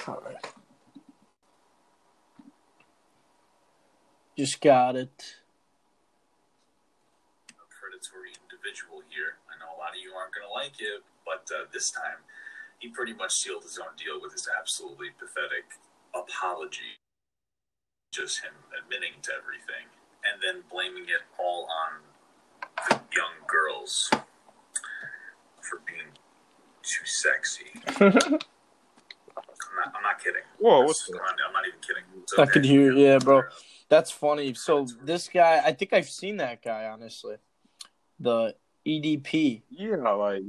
All right. Just got it.
predatory individual here. I know a lot of you aren't going to like it, but uh, this time he pretty much sealed his own deal with his absolutely pathetic apology. Just him admitting to everything and then blaming it all on the young girls for being too sexy. [laughs] I'm not, I'm not kidding.
Whoa, what's
I'm
that?
not, I'm not even kidding. It's
I
okay.
could hear, yeah, bro. That's funny. So this guy, I think I've seen that guy honestly, the EDP.
Yeah, like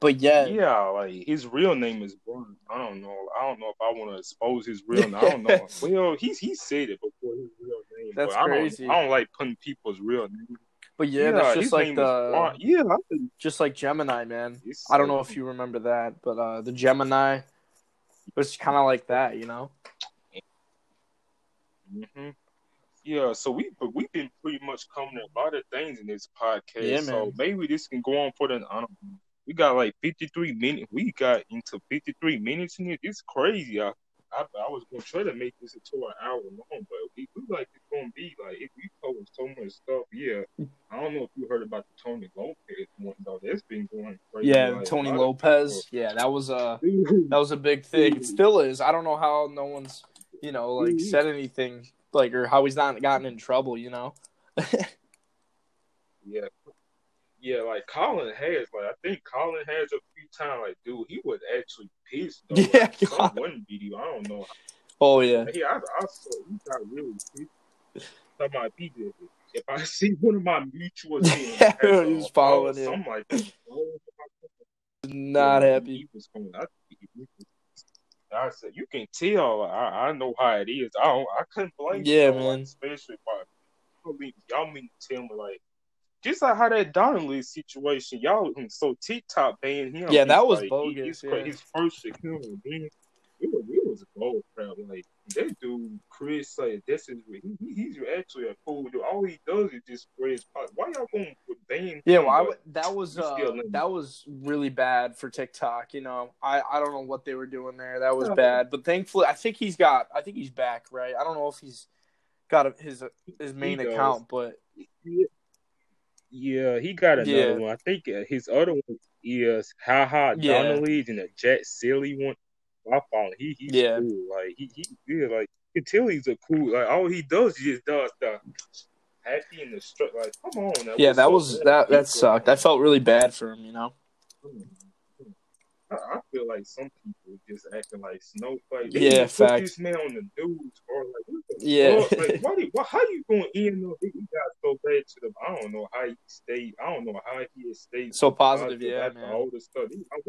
But yeah,
yeah, like his real name is Brian. I don't know. I don't know if I want to expose his real name. I don't know. [laughs] well, he he said it before his real name.
That's
but I
crazy.
don't. I don't like putting people's real names.
but yeah, that's just like the
Yeah,
just like Gemini, man. I don't know if you remember that, but uh the Gemini was kind of like that, you know.
Hmm Yeah, so we but we've been pretty much covering a lot of things in this podcast.
Yeah,
so maybe this can go on for the. I don't know. We got like fifty three minutes. We got into fifty three minutes in it. It's crazy. I, I I was gonna try to make this into an hour long, but we, we like it's gonna be like if we cover so much stuff. Yeah, I don't know if you heard about the Tony Lopez one though. That's been going crazy.
Yeah,
like,
Tony Lopez. Yeah, that was a [laughs] that was a big thing. It still is. I don't know how no one's you know like
Mhm.
said anything like or how he's not gotten in trouble. You know. [laughs]
Yeah. Yeah, like Colin has, like I think Colin has a few times, like dude, he was actually pissed though. [laughs]
Yeah,
like, some
God.
one video, I don't know.
Oh yeah.
He, I, I saw he got really pissed. Talking about he did it. If I [laughs] see one of my mutuals, being
Yeah,
as
he was following him.
I'm like that.
Not happy.
He was going. I, he- I said, you can tell. I, I know how it is. I don't, I couldn't blame.
Yeah,
you,
man.
especially I, I mean, y'all mean to tell me like. Just like how that Donnelly situation, y'all. So TikTok banned him.
Yeah, that was
like,
bogus,
His,
yeah.
his first account, then it was was a gold crap. Like that dude, Chris, like this is he, he- he's actually a cool dude. All he does is just spreads. pot. Why y'all going to ban?
Yeah, well, I that was uh, that was really bad for TikTok. You know, I, I don't know what they were doing there. That was bad. But thankfully, I think he's got. I think he's back. Right. I don't know if he's got a, his his main account, but
Yeah, yeah, he got another
Yeah.
one. I think uh, his other one is Ha Ha
Yeah.
Donnelly and the Jet Silly one. I follow. He he's
Yeah.
cool. Like he he yeah, like you can tell he's a cool. Like all he does is just does the happy and the strut. Like come on, now,
yeah, that was that that sucked. I felt really bad for him. You know.
I, I feel like some people just acting like snowflake. They
Yeah, facts.
this man on the news or like
Yeah.
fuck? Like why, do- why how you going in up? He got so bad to them. I don't know how he stayed. I don't know how he stayed
So positive, yeah, man.
all the stuff. He- I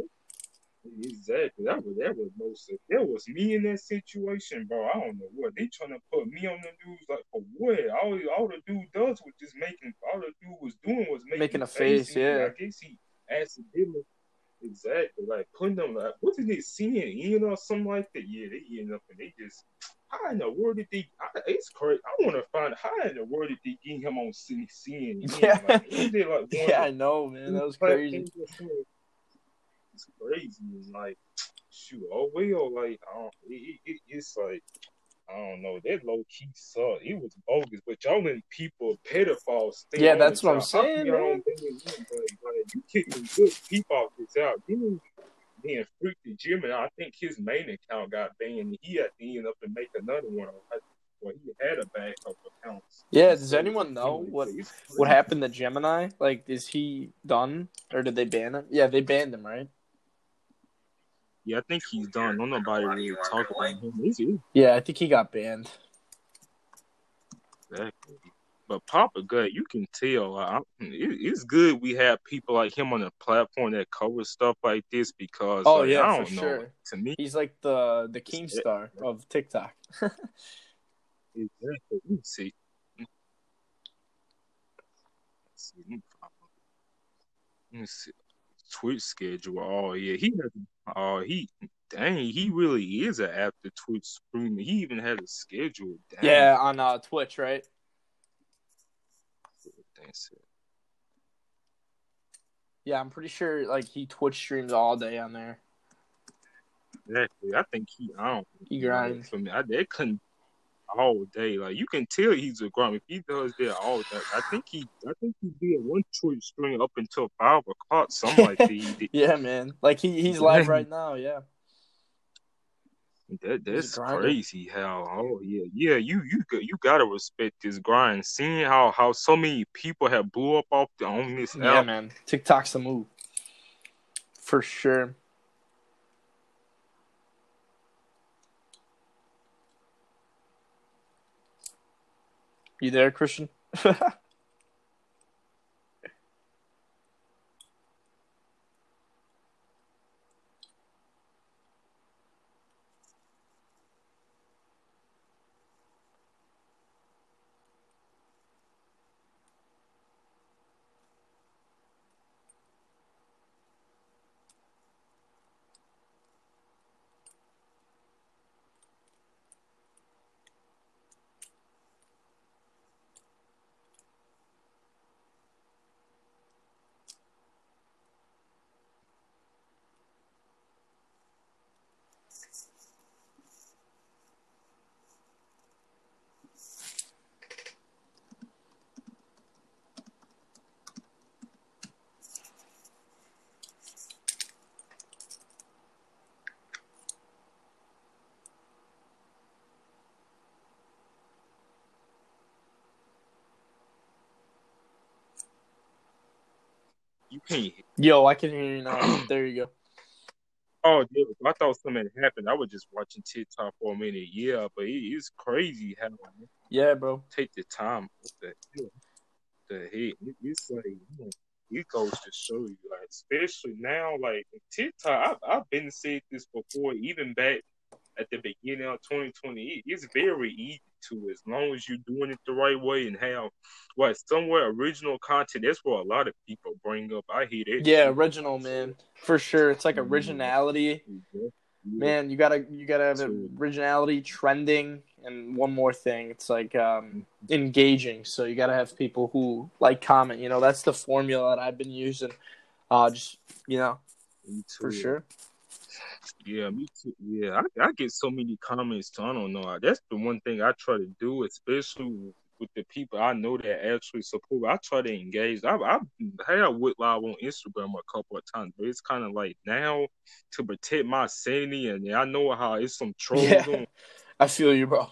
Exactly. That was that was most of that was me in that situation, bro. I don't know what they trying to put me on the news like for what? All all the dude does was just making all the dude was doing was making,
Making a face,
and
yeah.
I guess he accidentally exactly like putting them like what did they see in or something like that? Yeah, they end up and they just how in the world did they? I, it's crazy. I want to find how in the world did they get him on CNN? [laughs]
Yeah.
like, it like [laughs]
Yeah, I know, man. That was crazy.
It's crazy. And like, shoot, oh well, like, I don't, it, it, it, it's like, I don't know, that low key sucked. It was bogus, but y'all letting people, pedophiles,
Yeah, that's what I'm
out. How come
saying,
y'all
man.
them? But, like, you kicking good people off this out. Then, then Freak the Jim, and I think his main account got banned. He had to end up and make another one. Well, he had a backup account.
Yeah, does anyone know what what happened to Gemini? Like, is he done or did they ban him? Yeah, they banned him, right?
Yeah, I think he's done. No nobody really talk about him. He's, he's
Yeah, I think he got banned.
Exactly. But Papa Gut, you can tell. It's good we have people like him on the platform that cover stuff like this because.
Oh,
like,
yeah,
I
for
don't know.
sure.
To me,
He's like the the king Keemstar of TikTok. [laughs]
exactly. Let me see. Let's see. Let me find- let me see. Twitch schedule. Oh yeah, he has. Oh he. Dang, he really is an after Twitch streamer. He even has a schedule. Dang.
Yeah, on uh, Twitch, right? Yeah, I'm pretty sure like he Twitch streams all day on there.
Exactly. I think he. I don't.
He grinds.
For me, I, that couldn't all day. Like you can tell he's a grunt if he does that all day. I think he. I think he did one Twitch stream up until five o'clock. Something like that. [laughs]
Yeah, man. Like he he's live right now. Yeah.
That that's crazy. How? Oh yeah, yeah. You you got you gotta respect this grind. Seeing how how so many people have blew up off the, on this
Yeah, man. TikTok's the move. For sure. You there, Christon? [laughs]
you can't.
Yo, I can hear you now. [clears throat] there you go.
Oh, dude, I thought something happened. I was just watching TikTok for a minute. Yeah, but it, it's crazy how
Yeah, bro.
take the time. What the? The heck? It, it's like it goes to show you, like especially now, like TikTok. I've, I've been said this before, even back at the beginning of 2020. It, it's very easy to, as long as you're doing it the right way and have what somewhere original content. That's what a lot of people bring up. I hear it.
Yeah, original, man. For sure. It's like
Mhm.
originality.
Yeah.
Man, you gotta you gotta have originality, trending, and one more thing. It's like um engaging. So you gotta have people who like comment. You know, that's the formula that I've been using. Uh just you know, for sure.
Yeah, me too. Yeah, I, I get so many comments. Too. I don't know. That's the one thing I try to do, especially with the people I know that actually support. I try to engage. I've, I've had on Instagram a couple of times, but it's kind of like now to protect my sanity, and I know how it's some [laughs] trolls
Yeah.
on.
I feel you, bro.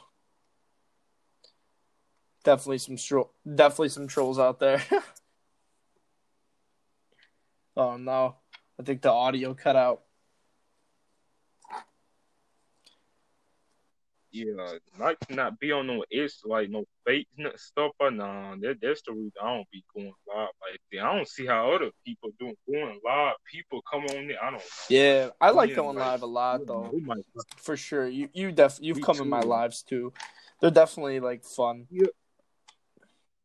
Definitely some stro- definitely some trolls out there. [laughs] oh no. I think the audio cut out.
Yeah, like not be on no it's like no fake stuff or nah. That that's the reason I don't be going live like that. I don't see how other people doing going live. People come on there. I don't.
Yeah, I like
Yeah,
going
like,
live a lot though. For sure. You you def you've
Me
come in my lives too. They're definitely like fun.
Yeah.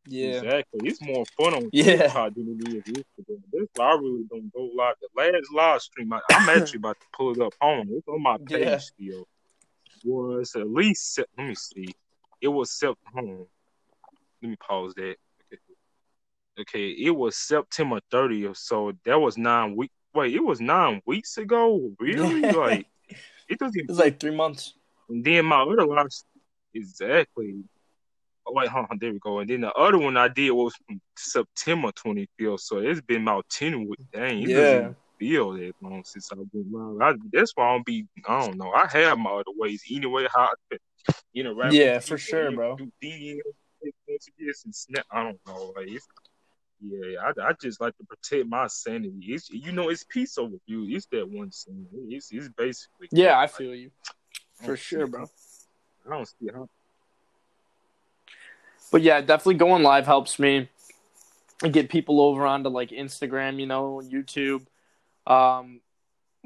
Yeah.
Exactly. It's more fun on
Yeah.
TikTok than it is Instagram. Why I really don't go live. The last live stream, I, I'm actually about to pull it up. Hold on. It's on my [laughs] page
Yeah.
still. Was at least, let me see. It was Sep. Hold. Let me pause that. Okay. Okay. It was September 30th. So that was nine weeks. Wait, it was nine weeks ago? Really? [laughs] Like, it doesn't
It's like three months.
and then my other live, exactly. Oh, wait, hold on, there we go. And then the other one I did was from September 25th. So it's been about 10 weeks. Dang,
Yeah.
Feel that long since I've been live. I, that's why I don't be, I don't know. I have my other ways anyway, how I interact
Yeah, for
people,
sure, bro.
Do DMs, messages, and snap. I don't know. Like, it's, yeah, I, I just like to protect my sanity. It's, you know, it's peace over you. It's that one thing. It's, it's basically.
Yeah, I feel you. For sure,
see-
bro.
I don't see how.
But yeah, definitely going live helps me get people over onto like Instagram, you know, YouTube. Um,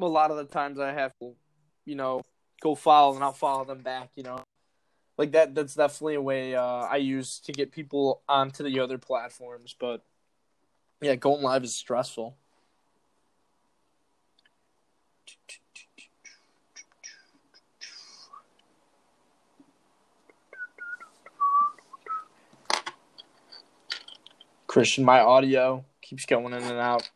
a lot of the times I have to, you know, go follow and I'll follow them back, you know. Like that that's definitely a way uh, I use to get people onto the other platforms, but yeah, going live is stressful. Christon, my audio keeps going in and out.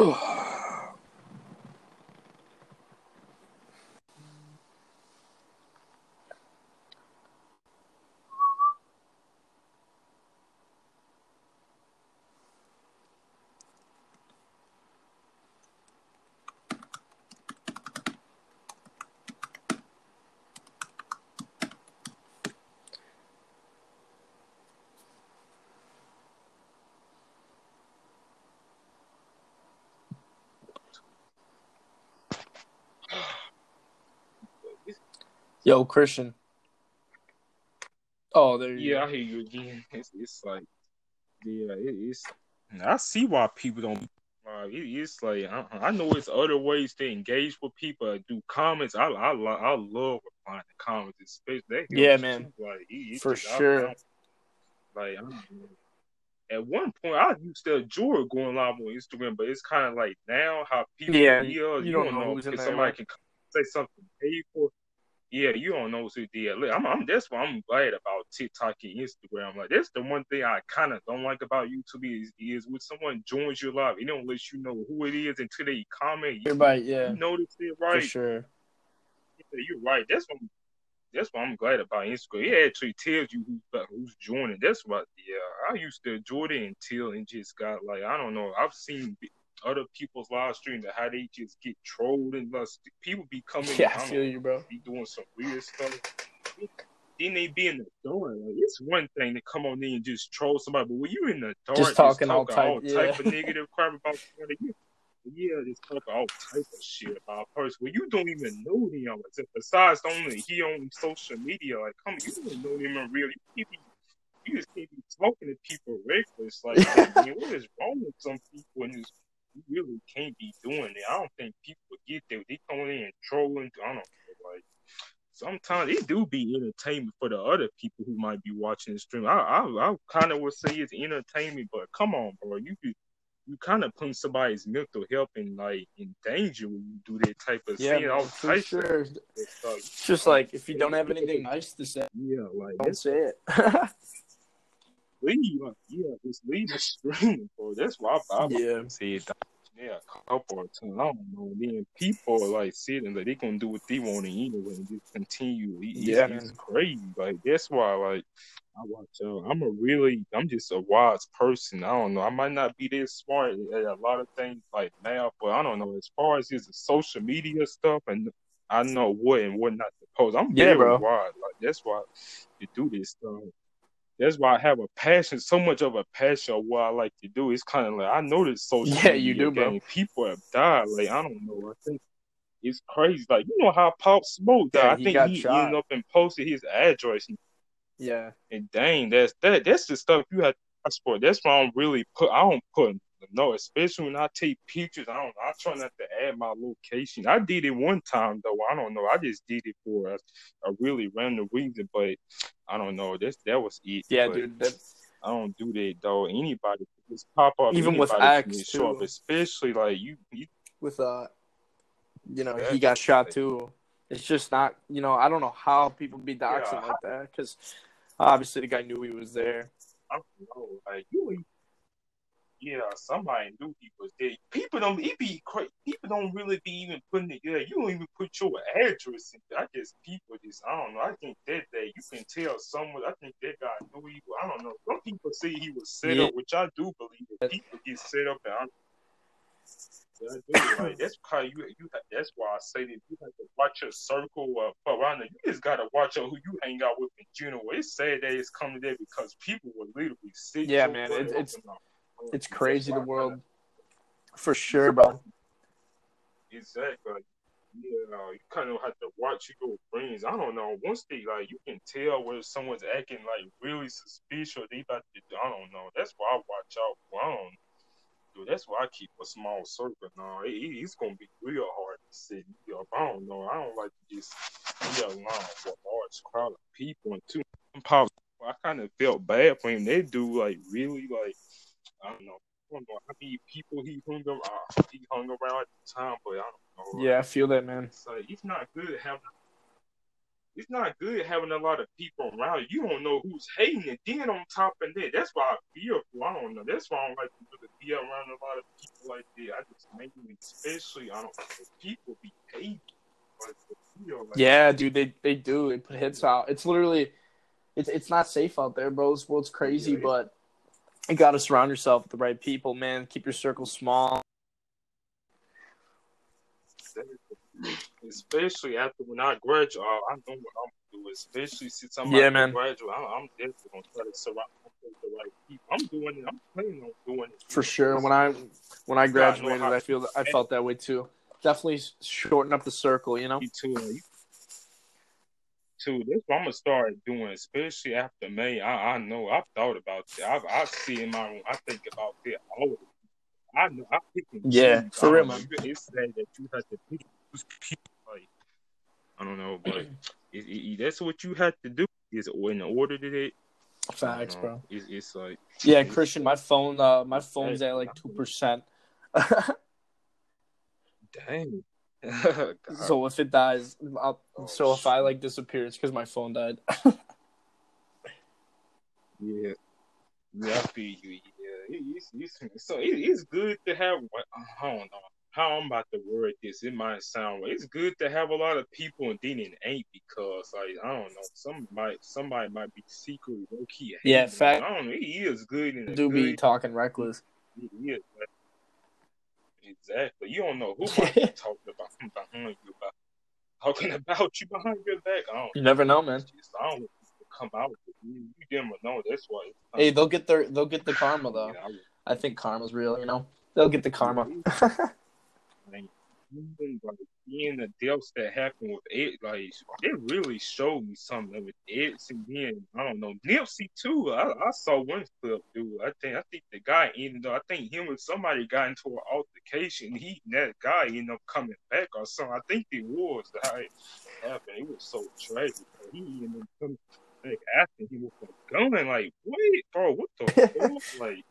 Oh. Yo, Christon. Oh, there you
Yeah,
go.
I hear you again. [laughs] It's, it's like, yeah, it, it's. I see why people don't. Uh, it, it's like I, I know it's other ways to engage with people. Do comments. I I, I love replying to comments, especially that.
Yeah, man.
Like it,
For
just-
sure.
I- like I'm, at one point, I used to enjoy going live on Instagram, but it's kind of like now how people.
Yeah,
yeah,
you don't know who's in
because somebody
right?
can say something hateful. Yeah, you don't know who did. Look, I'm, I'm that's why I'm glad about TikTok and Instagram. Like that's the one thing I kind of don't like about YouTube is is when someone joins your live, it don't let you know who it is until they comment. You,
right, yeah.
you notice it,
For
right?
sure.
Yeah, You're right. That's what I'm, that's what I'm glad about Instagram. It actually tells you who's who's joining. That's what. Yeah, I used to enjoy it until it just got like I don't know. I've seen other people's live streams and how they just get trolled and lust. people be coming.
Yeah,
I
feel you, bro.
be doing some weird stuff. Then they be in the dark. Like, it's one thing to come on in and just troll somebody, but when you in the dark,
Just talking all
all
type-
type
yeah.
of negative [laughs] crap about somebody, you, yeah, just talking all type of shit about a person. Well, you don't even know them. Like, Besides, only he on social media. Like, come, on, you don't know them in real. You, you just can't be talking to people reckless. Like, [laughs] I mean, what is wrong with some people? And just, you really can't be doing it. I don't think people get there. They come in and trolling. I don't know. Like, sometimes it do be entertainment for the other people who might be watching the stream. I I, I kind of would say it's entertainment, but come on, bro, you could you kind of putting somebody's mental health in like in danger when you do that type of
Yeah,
thing. All
for sure. It's just like if you don't have anything nice to say,
Yeah, like
don't
that's
say it. [laughs]
leave. Like, yeah, just leave the stream, bro. That's why I, I
yeah.
said that. Yeah, a couple of times. I don't know. Then people are like sitting like they gonna do what they want to anyway and just continue. It's,
Yeah,
it's crazy. Like that's why like I watch out. I'm a really I'm just a wise person. I don't know. I might not be this smart at a lot of things like math, but I don't know. As far as just the social media stuff and I know what and what not to post. I'm
Yeah,
very
bro.
wise. Like that's why you do this stuff. That's why I have a passion, so much of a passion of what I like to do. It's kind of like I know this [laughs] social
Yeah, you do, bro.
game. People have died. Like I don't know. I think it's crazy. Like you know how Pop Smoke died.
Yeah,
I
he
think
got
he
shot.
ended up and posted his address.
Yeah.
and dang, that's that. That's the stuff you have to ask for. That's why I don't really put. I don't put no, especially when I take pictures. I don't. I try not to add my location. I did it one time though. I don't know. I just did it for a, a really random reason, but I don't know. That's that was it.
Yeah,
but
dude. That,
I don't do that though. Anybody just pop up.
Even with
Anybody can
Axe,
just show up, especially like you. you
with uh, you know, he got shot too. It's just not, you know, I don't know how people be doxing
Yeah.
like that because obviously the guy knew he was there.
I don't know. Like you. Yeah, somebody knew he was there. People don't. It be. People don't really be even putting it. Yeah, you don't even put your address in. I guess people just. I don't know. I think that day you can tell someone. I think that guy knew he. was- I don't know. Some people say he was set
Yeah.
up, which I do believe. That people get set up, and I, yeah, I do. [coughs] Like that's how you. You. That's why I say that you have to watch your circle uh, around. You just gotta watch out who you hang out with in general. It's sad that it's coming there because people will literally sit.
Yeah, man, it- it's-
uh,
It's crazy the world, for sure, bro.
Exactly. Yeah, uh, you kind of have to watch your friends. I don't know. Once they like, you can tell where someone's acting like really suspicious. They about to. I don't know. That's why I watch out. I don't. Dude, that's why I keep a small circle now. It- it's gonna be real hard to sit up. I don't know. I don't like to just be alone with a large crowd of people. And two, I kind of felt bad for him. They do like really like I don't know. I don't know how many people he hung around. He hung around at the time, but I don't know.
Yeah, I feel that, man.
So it's not good having. It's not good having a lot of people around you. You don't know who's hating, and then on top of that, that's why I feel. I don't know. That's why I don't like to really be around a lot of people like that. I just mainly, especially, I don't know, people be hating. Like, you know, like,
Yeah, dude, they they do. They put hits out. It's literally, it's it's not safe out there, bro. This world's crazy,
Yeah.
but you got to surround yourself with the right people, man. Keep your circle small.
Especially after when I graduate, I know what I'm gonna do. Especially since I'm
Yeah, man.
graduate, I'm, I'm definitely gonna try to surround myself with the right people. I'm doing it. I'm planning on doing it
For sure. When I when I graduated,
how-
I feel I felt that way too. Definitely shorten up the circle, you know.
Me too. you- Too. That's what I'm gonna start doing, especially after May. I, I know. I've thought about that. I, I see in my room. I think about that all I know. I pick and
Yeah,
choose.
for real,
don't know.
man.
It's sad that you have to pick people. Like, I don't know, but [clears throat] it, it, that's what you have to do. Is in order to it.
Facts,
I
bro.
It's, it's like
Yeah,
it's-
Christon, my phone, uh, my phone's at like two percent. [laughs]
Dang. [laughs]
So if it dies, I'll, oh, so if I like disappear, it's because my phone died. [laughs]
Yeah. Yeah, I feel you. Yeah, it, it's, it's, so it, it's good to have. I don't know how I'm about to word this. It might sound. It's good to have a lot of people, and then it ain't because, like, I don't know. Some might somebody might be secretly low key.
Yeah, fact.
I don't know. He is good and
Do be talking reckless.
Like, Exactly. You don't know who [laughs] might be talking about [laughs] behind you about talking about you behind your back. I don't.
You never know, man.
Just, I don't come out. You, you never know. That's why.
Hey, they'll get their they'll get the [sighs] karma though.
Yeah, I
I think karma's real. You know, they'll get the karma. [laughs]
like, even, like being the deaths that happened with it, like it really showed me something with it. And then I don't know Nipsey too. I, I saw one clip, dude. I think I think the guy ended up. I think him and somebody got into an altercation. He and that guy ended up coming back or something. I think it was how it happened. It was so tragic. He ended up coming back after he was gun. Like, wait, bro, what the [laughs] fuck? Like,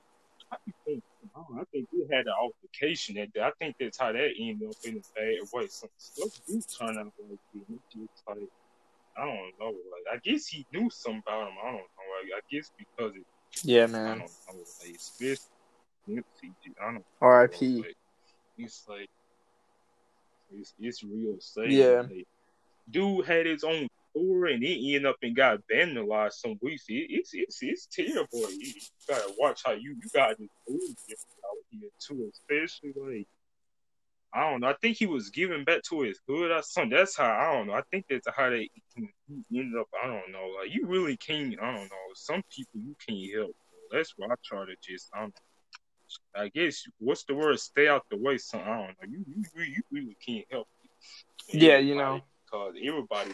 I think I I think we had an altercation that day. I think that's how that ended up in a bad way. Some stuff do turn out like that. It's just like I don't know. Like I guess he knew something about him. I don't know. Like, I guess because it,
yeah, man.
I don't know. Like especially I don't know.
R.I.P.
Like, it's like it's it's real sad.
Yeah.
Like, dude had his own tour and he ended up and got vandalized some weeks. It, it's it's it's terrible. You, you gotta watch how you you gotta just move out here too, especially like I don't know. I think he was giving back to his hood or something. That's how I don't know. I think that's how they he ended up. I don't know. Like you really can't. I don't know. Some people you can't help. Bro. That's why I try to just. I don't. I guess what's the word? Stay out the way. Son. I don't know. You you really, you really can't help.
Yeah, you know.
Because everybody.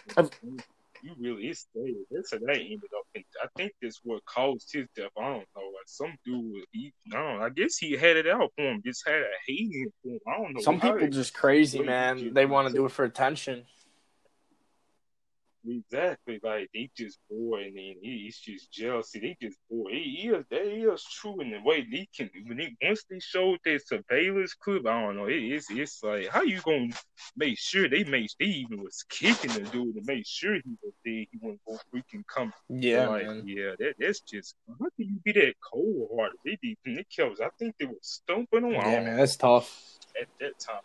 You really it's. That's how that ended up. And I think this what caused his death. I don't know. Like some dude, he, I don't. know. I guess he had it out for him. Just had a hating for him. I don't know.
Some people
it-
just crazy, man. They want to do it for attention.
Exactly, like they just bored, and then he, he's just jealousy. They just bored. He, he is, that is true in the way they can. When they once they showed that surveillance clip, I don't know. It, it's it's like how you gonna make sure they made they even was kicking the dude to make sure he was dead. He wouldn't go freaking come.
Yeah,
like,
man.
yeah, that that's just how can you be that cold hearted? They did Nick Kells. I think they were stumping him. I
Yeah, man. That's tough.
at that time.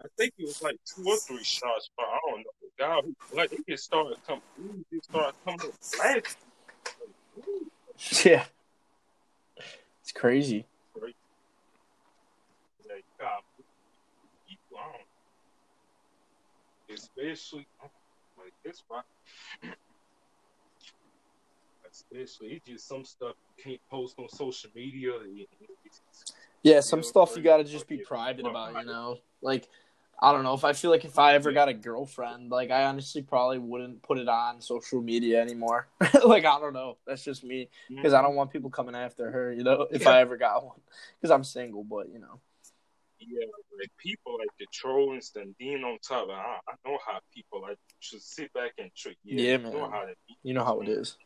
I think it was like two or three shots, but I don't know. Guy like he just started coming, he just started coming up fast.
Yeah. It's crazy.
Like, God, people, I don't, especially know, like that's why. [coughs] Especially, it's just some stuff you can't post on social media. it's-
Yeah, some stuff you gotta just be private about, you know? Like, I don't know. If I feel like if I ever got a girlfriend, like, I honestly probably wouldn't put it on social media anymore. [laughs] like, I don't know. That's just me. Because I don't want people coming after her, you know, if I ever got one. Because I'm single, but, you know.
Yeah, like people like the trolling and on top, I, I know how people like should sit back and trick. Yeah,
Yeah,
you know
man.
how.
You know how it is.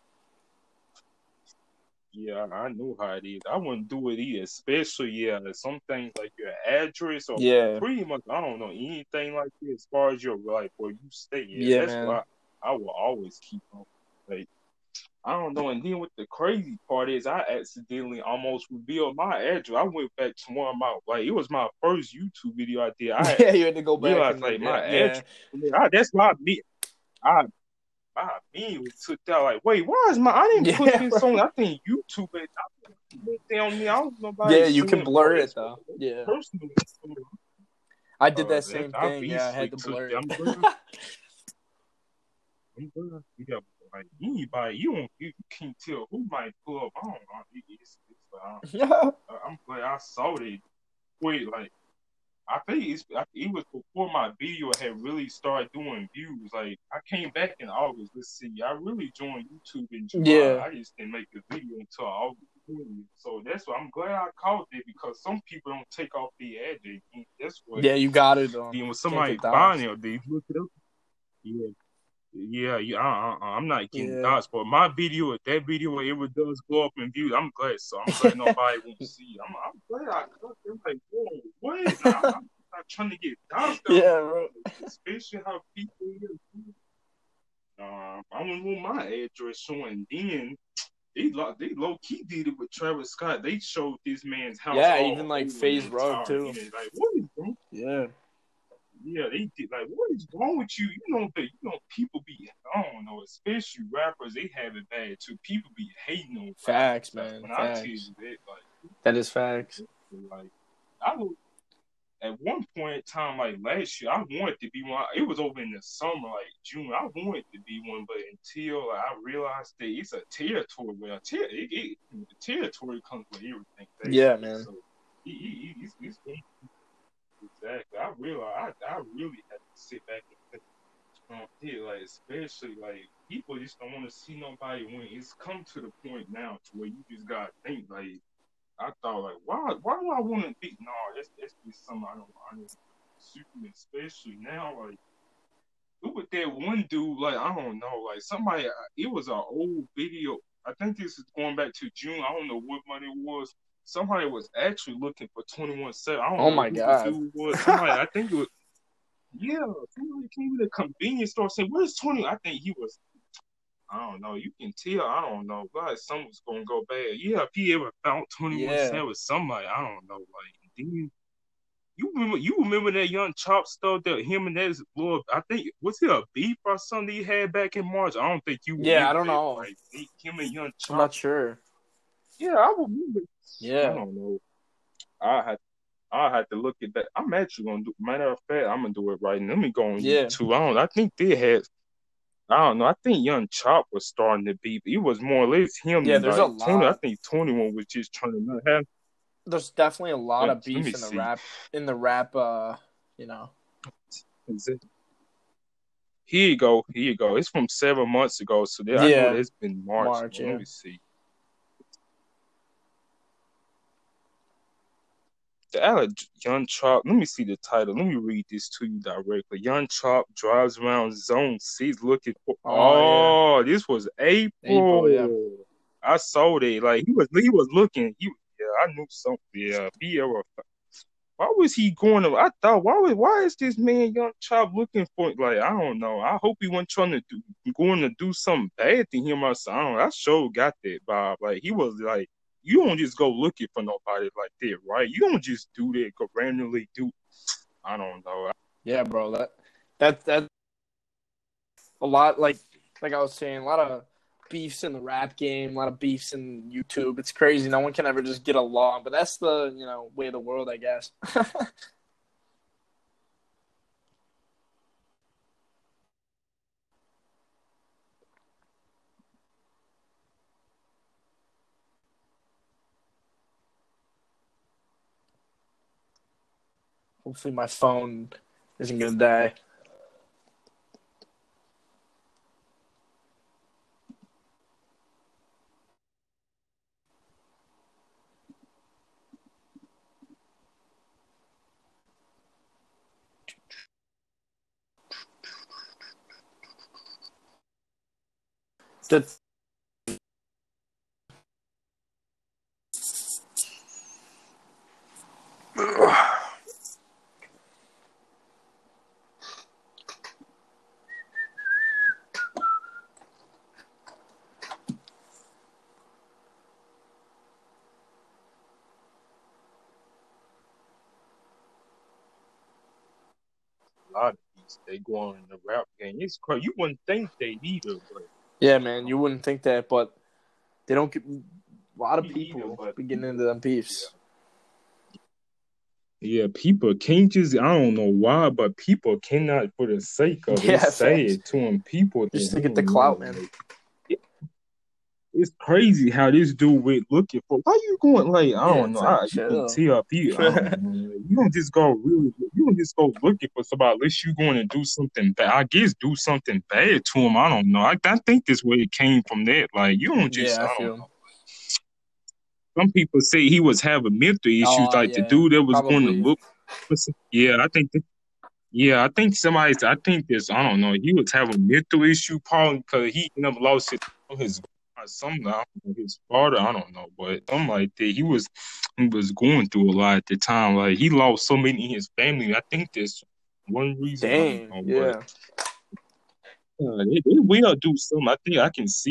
Yeah, I know how it is. I wouldn't do it either, especially yeah, some things like your address or
Yeah.
pretty much I don't know anything like that as far as your like where you stay. Yeah,
Yeah,
that's
man.
why I will always keep on. Like I don't know, and then what the crazy part is, I accidentally almost revealed my address. I went back to one of my like it was my first YouTube video I did. I [laughs]
yeah, you had to go back
realized,
and
like,
like,
my
yeah.
address- I, that's my me. I I immediately took that like, wait, why is my? I didn't put
Yeah,
this [laughs] on. I think YouTube it. I put on me. I don't know about
Yeah, you can blur it, though. Yeah.
Personally,
I did
Uh,
that same
that-
thing. Yeah, I had to blur it.
them. I'm [laughs] good. Yeah, like anybody, you don't, you can't tell who might pull up. I don't know. It- It's, it's, uh, [laughs] I'm glad I saw it. Wait, like I think it's I- it was before my video had really started doing views. Like I came back in August. Let's see, I really joined YouTube in July.
Yeah.
I just didn't make the video until August. So that's why I'm glad I caught it because some people don't take off the address. That's what.
yeah, you got it. Though.
Then when somebody buying it, they look it up. Yeah. Yeah, yeah, uh, uh, I'm not getting
Yeah.
doxxed, but my video, that video, it does go up in views. I'm glad, so I'm glad [laughs] nobody won't see. I'm, I'm glad I cut them. Like, whoa, what? I, am I'm not trying to get doxxed.
Yeah, bro.
especially how people. Uh, I don't want my address showing. Then they low, they low key did it with Travis Scott. They showed this man's house.
Yeah, even, like,
the
Road, too.
Like, what is wrong?
Yeah.
Yeah, they did. Like, what is wrong with you? You know that you know people be. I don't know, especially rappers. They have it bad too. People be hating on
Facts, man,
When I tell
facts.
you that, like,
That is facts.
like I look, at one point in time, like last year, I wanted to be one. It was over in the summer, like June. I wanted to be one, but until like, I realized that it's a territory where ter- it, it, the territory comes with everything.
Yeah, man.
So, he, he, he's, he's, exactly. I realized I, I really had to sit back and think. Um, yeah, like especially like people just don't want to see nobody win. It's come to the point now to where you just gotta think like I thought like, why why do I want to be? No, that's that's just something I don't don't Superman, especially now. Like, look at that one dude. Like, I don't know. Like somebody, it was an old video. I think this is going back to June. I don't know what money it was. Somebody was actually looking for twenty one Savage. I don't
oh
know
my
who
god!
Was. Somebody, I think it was. Yeah, somebody came to the convenience store saying, "Where's 20? I think he was I don't know. You can tell. I don't know. God, something's gonna go bad. Yeah, if he ever found twenty one yeah. with somebody, I don't know. Like, then you remember? You remember that young chop stuff that him and that little? I think was it a beef or something he had back in March? I don't think you.
Yeah, I don't that. know.
Like him and young chop.
I'm not sure.
Yeah, I remember.
Yeah,
I don't know. I had. I had to look at that. I'm actually gonna do. Matter of fact, I'm gonna do it right now. Let me go on yeah. YouTube. I don't. I think they had I don't know. I think Young Chop was starting to be. It was more or less him.
Yeah, there's
like,
a lot.
20, I think Twenty One was just trying to not have.
There's definitely a lot of beef in the
see.
rap. In the rap, uh, you know.
Here you go. Here you go. It's from seven months ago, so there,
yeah.
I know it's been March.
March
Let
yeah.
me see. The Young Chop. Let me see the title. Let me read this to you directly. Young Chop drives around Zone Six looking for.
Oh,
Oh, this was April.
April, yeah.
I saw that. Like he was, he was looking. He, yeah, I knew something. Yeah, ever. Why was he going? To, I thought, why was, why is this man Young Chop looking for? Like, I don't know. I hope he wasn't trying to do, going to do something bad to him or something. I. I sure got that vibe. Like he was like you don't just go looking for nobody like that, right? You don't just do that, go randomly do. I don't know.
Yeah, bro. That that that a lot like like I was saying, a lot of beefs in the rap game, a lot of beefs in YouTube. It's crazy. No one can ever just get along, but that's the you know way of the world, I guess. [laughs] Hopefully, my phone isn't gonna die. The
they go on in the rap game. It's crazy. You wouldn't think they either, but
yeah, man, you wouldn't think that, but they don't get a lot of people
either, but-
getting into them beefs.
yeah, people can't just. I don't know why, but people cannot, for the sake of
Yeah,
it, say it to them. People
Just to get the clout, man.
like, it's crazy how this dude went looking for. Why you going like I don't
it's
know? I, you
chill.
can tell people. Don't know, like, you don't just go really. You don't just go looking for somebody unless you going to do something bad. I guess do something bad to him. I don't know. I, I think this way it came from that. Like you don't just.
Yeah, I
I
feel.
know. Some people say he was having mental issues,
Oh,
like the dude that was going to
probably.
look. Yeah, I think. That, yeah, I think somebody. I think this. I don't know. He was having mental issue, probably because he up lost his some I know, his father. I don't know, but something like that. He was he was going through a lot at the time. Like he lost so many in his family. I think that's one reason. Don't know,
yeah.
but, uh, it, it will do something. I think I can see.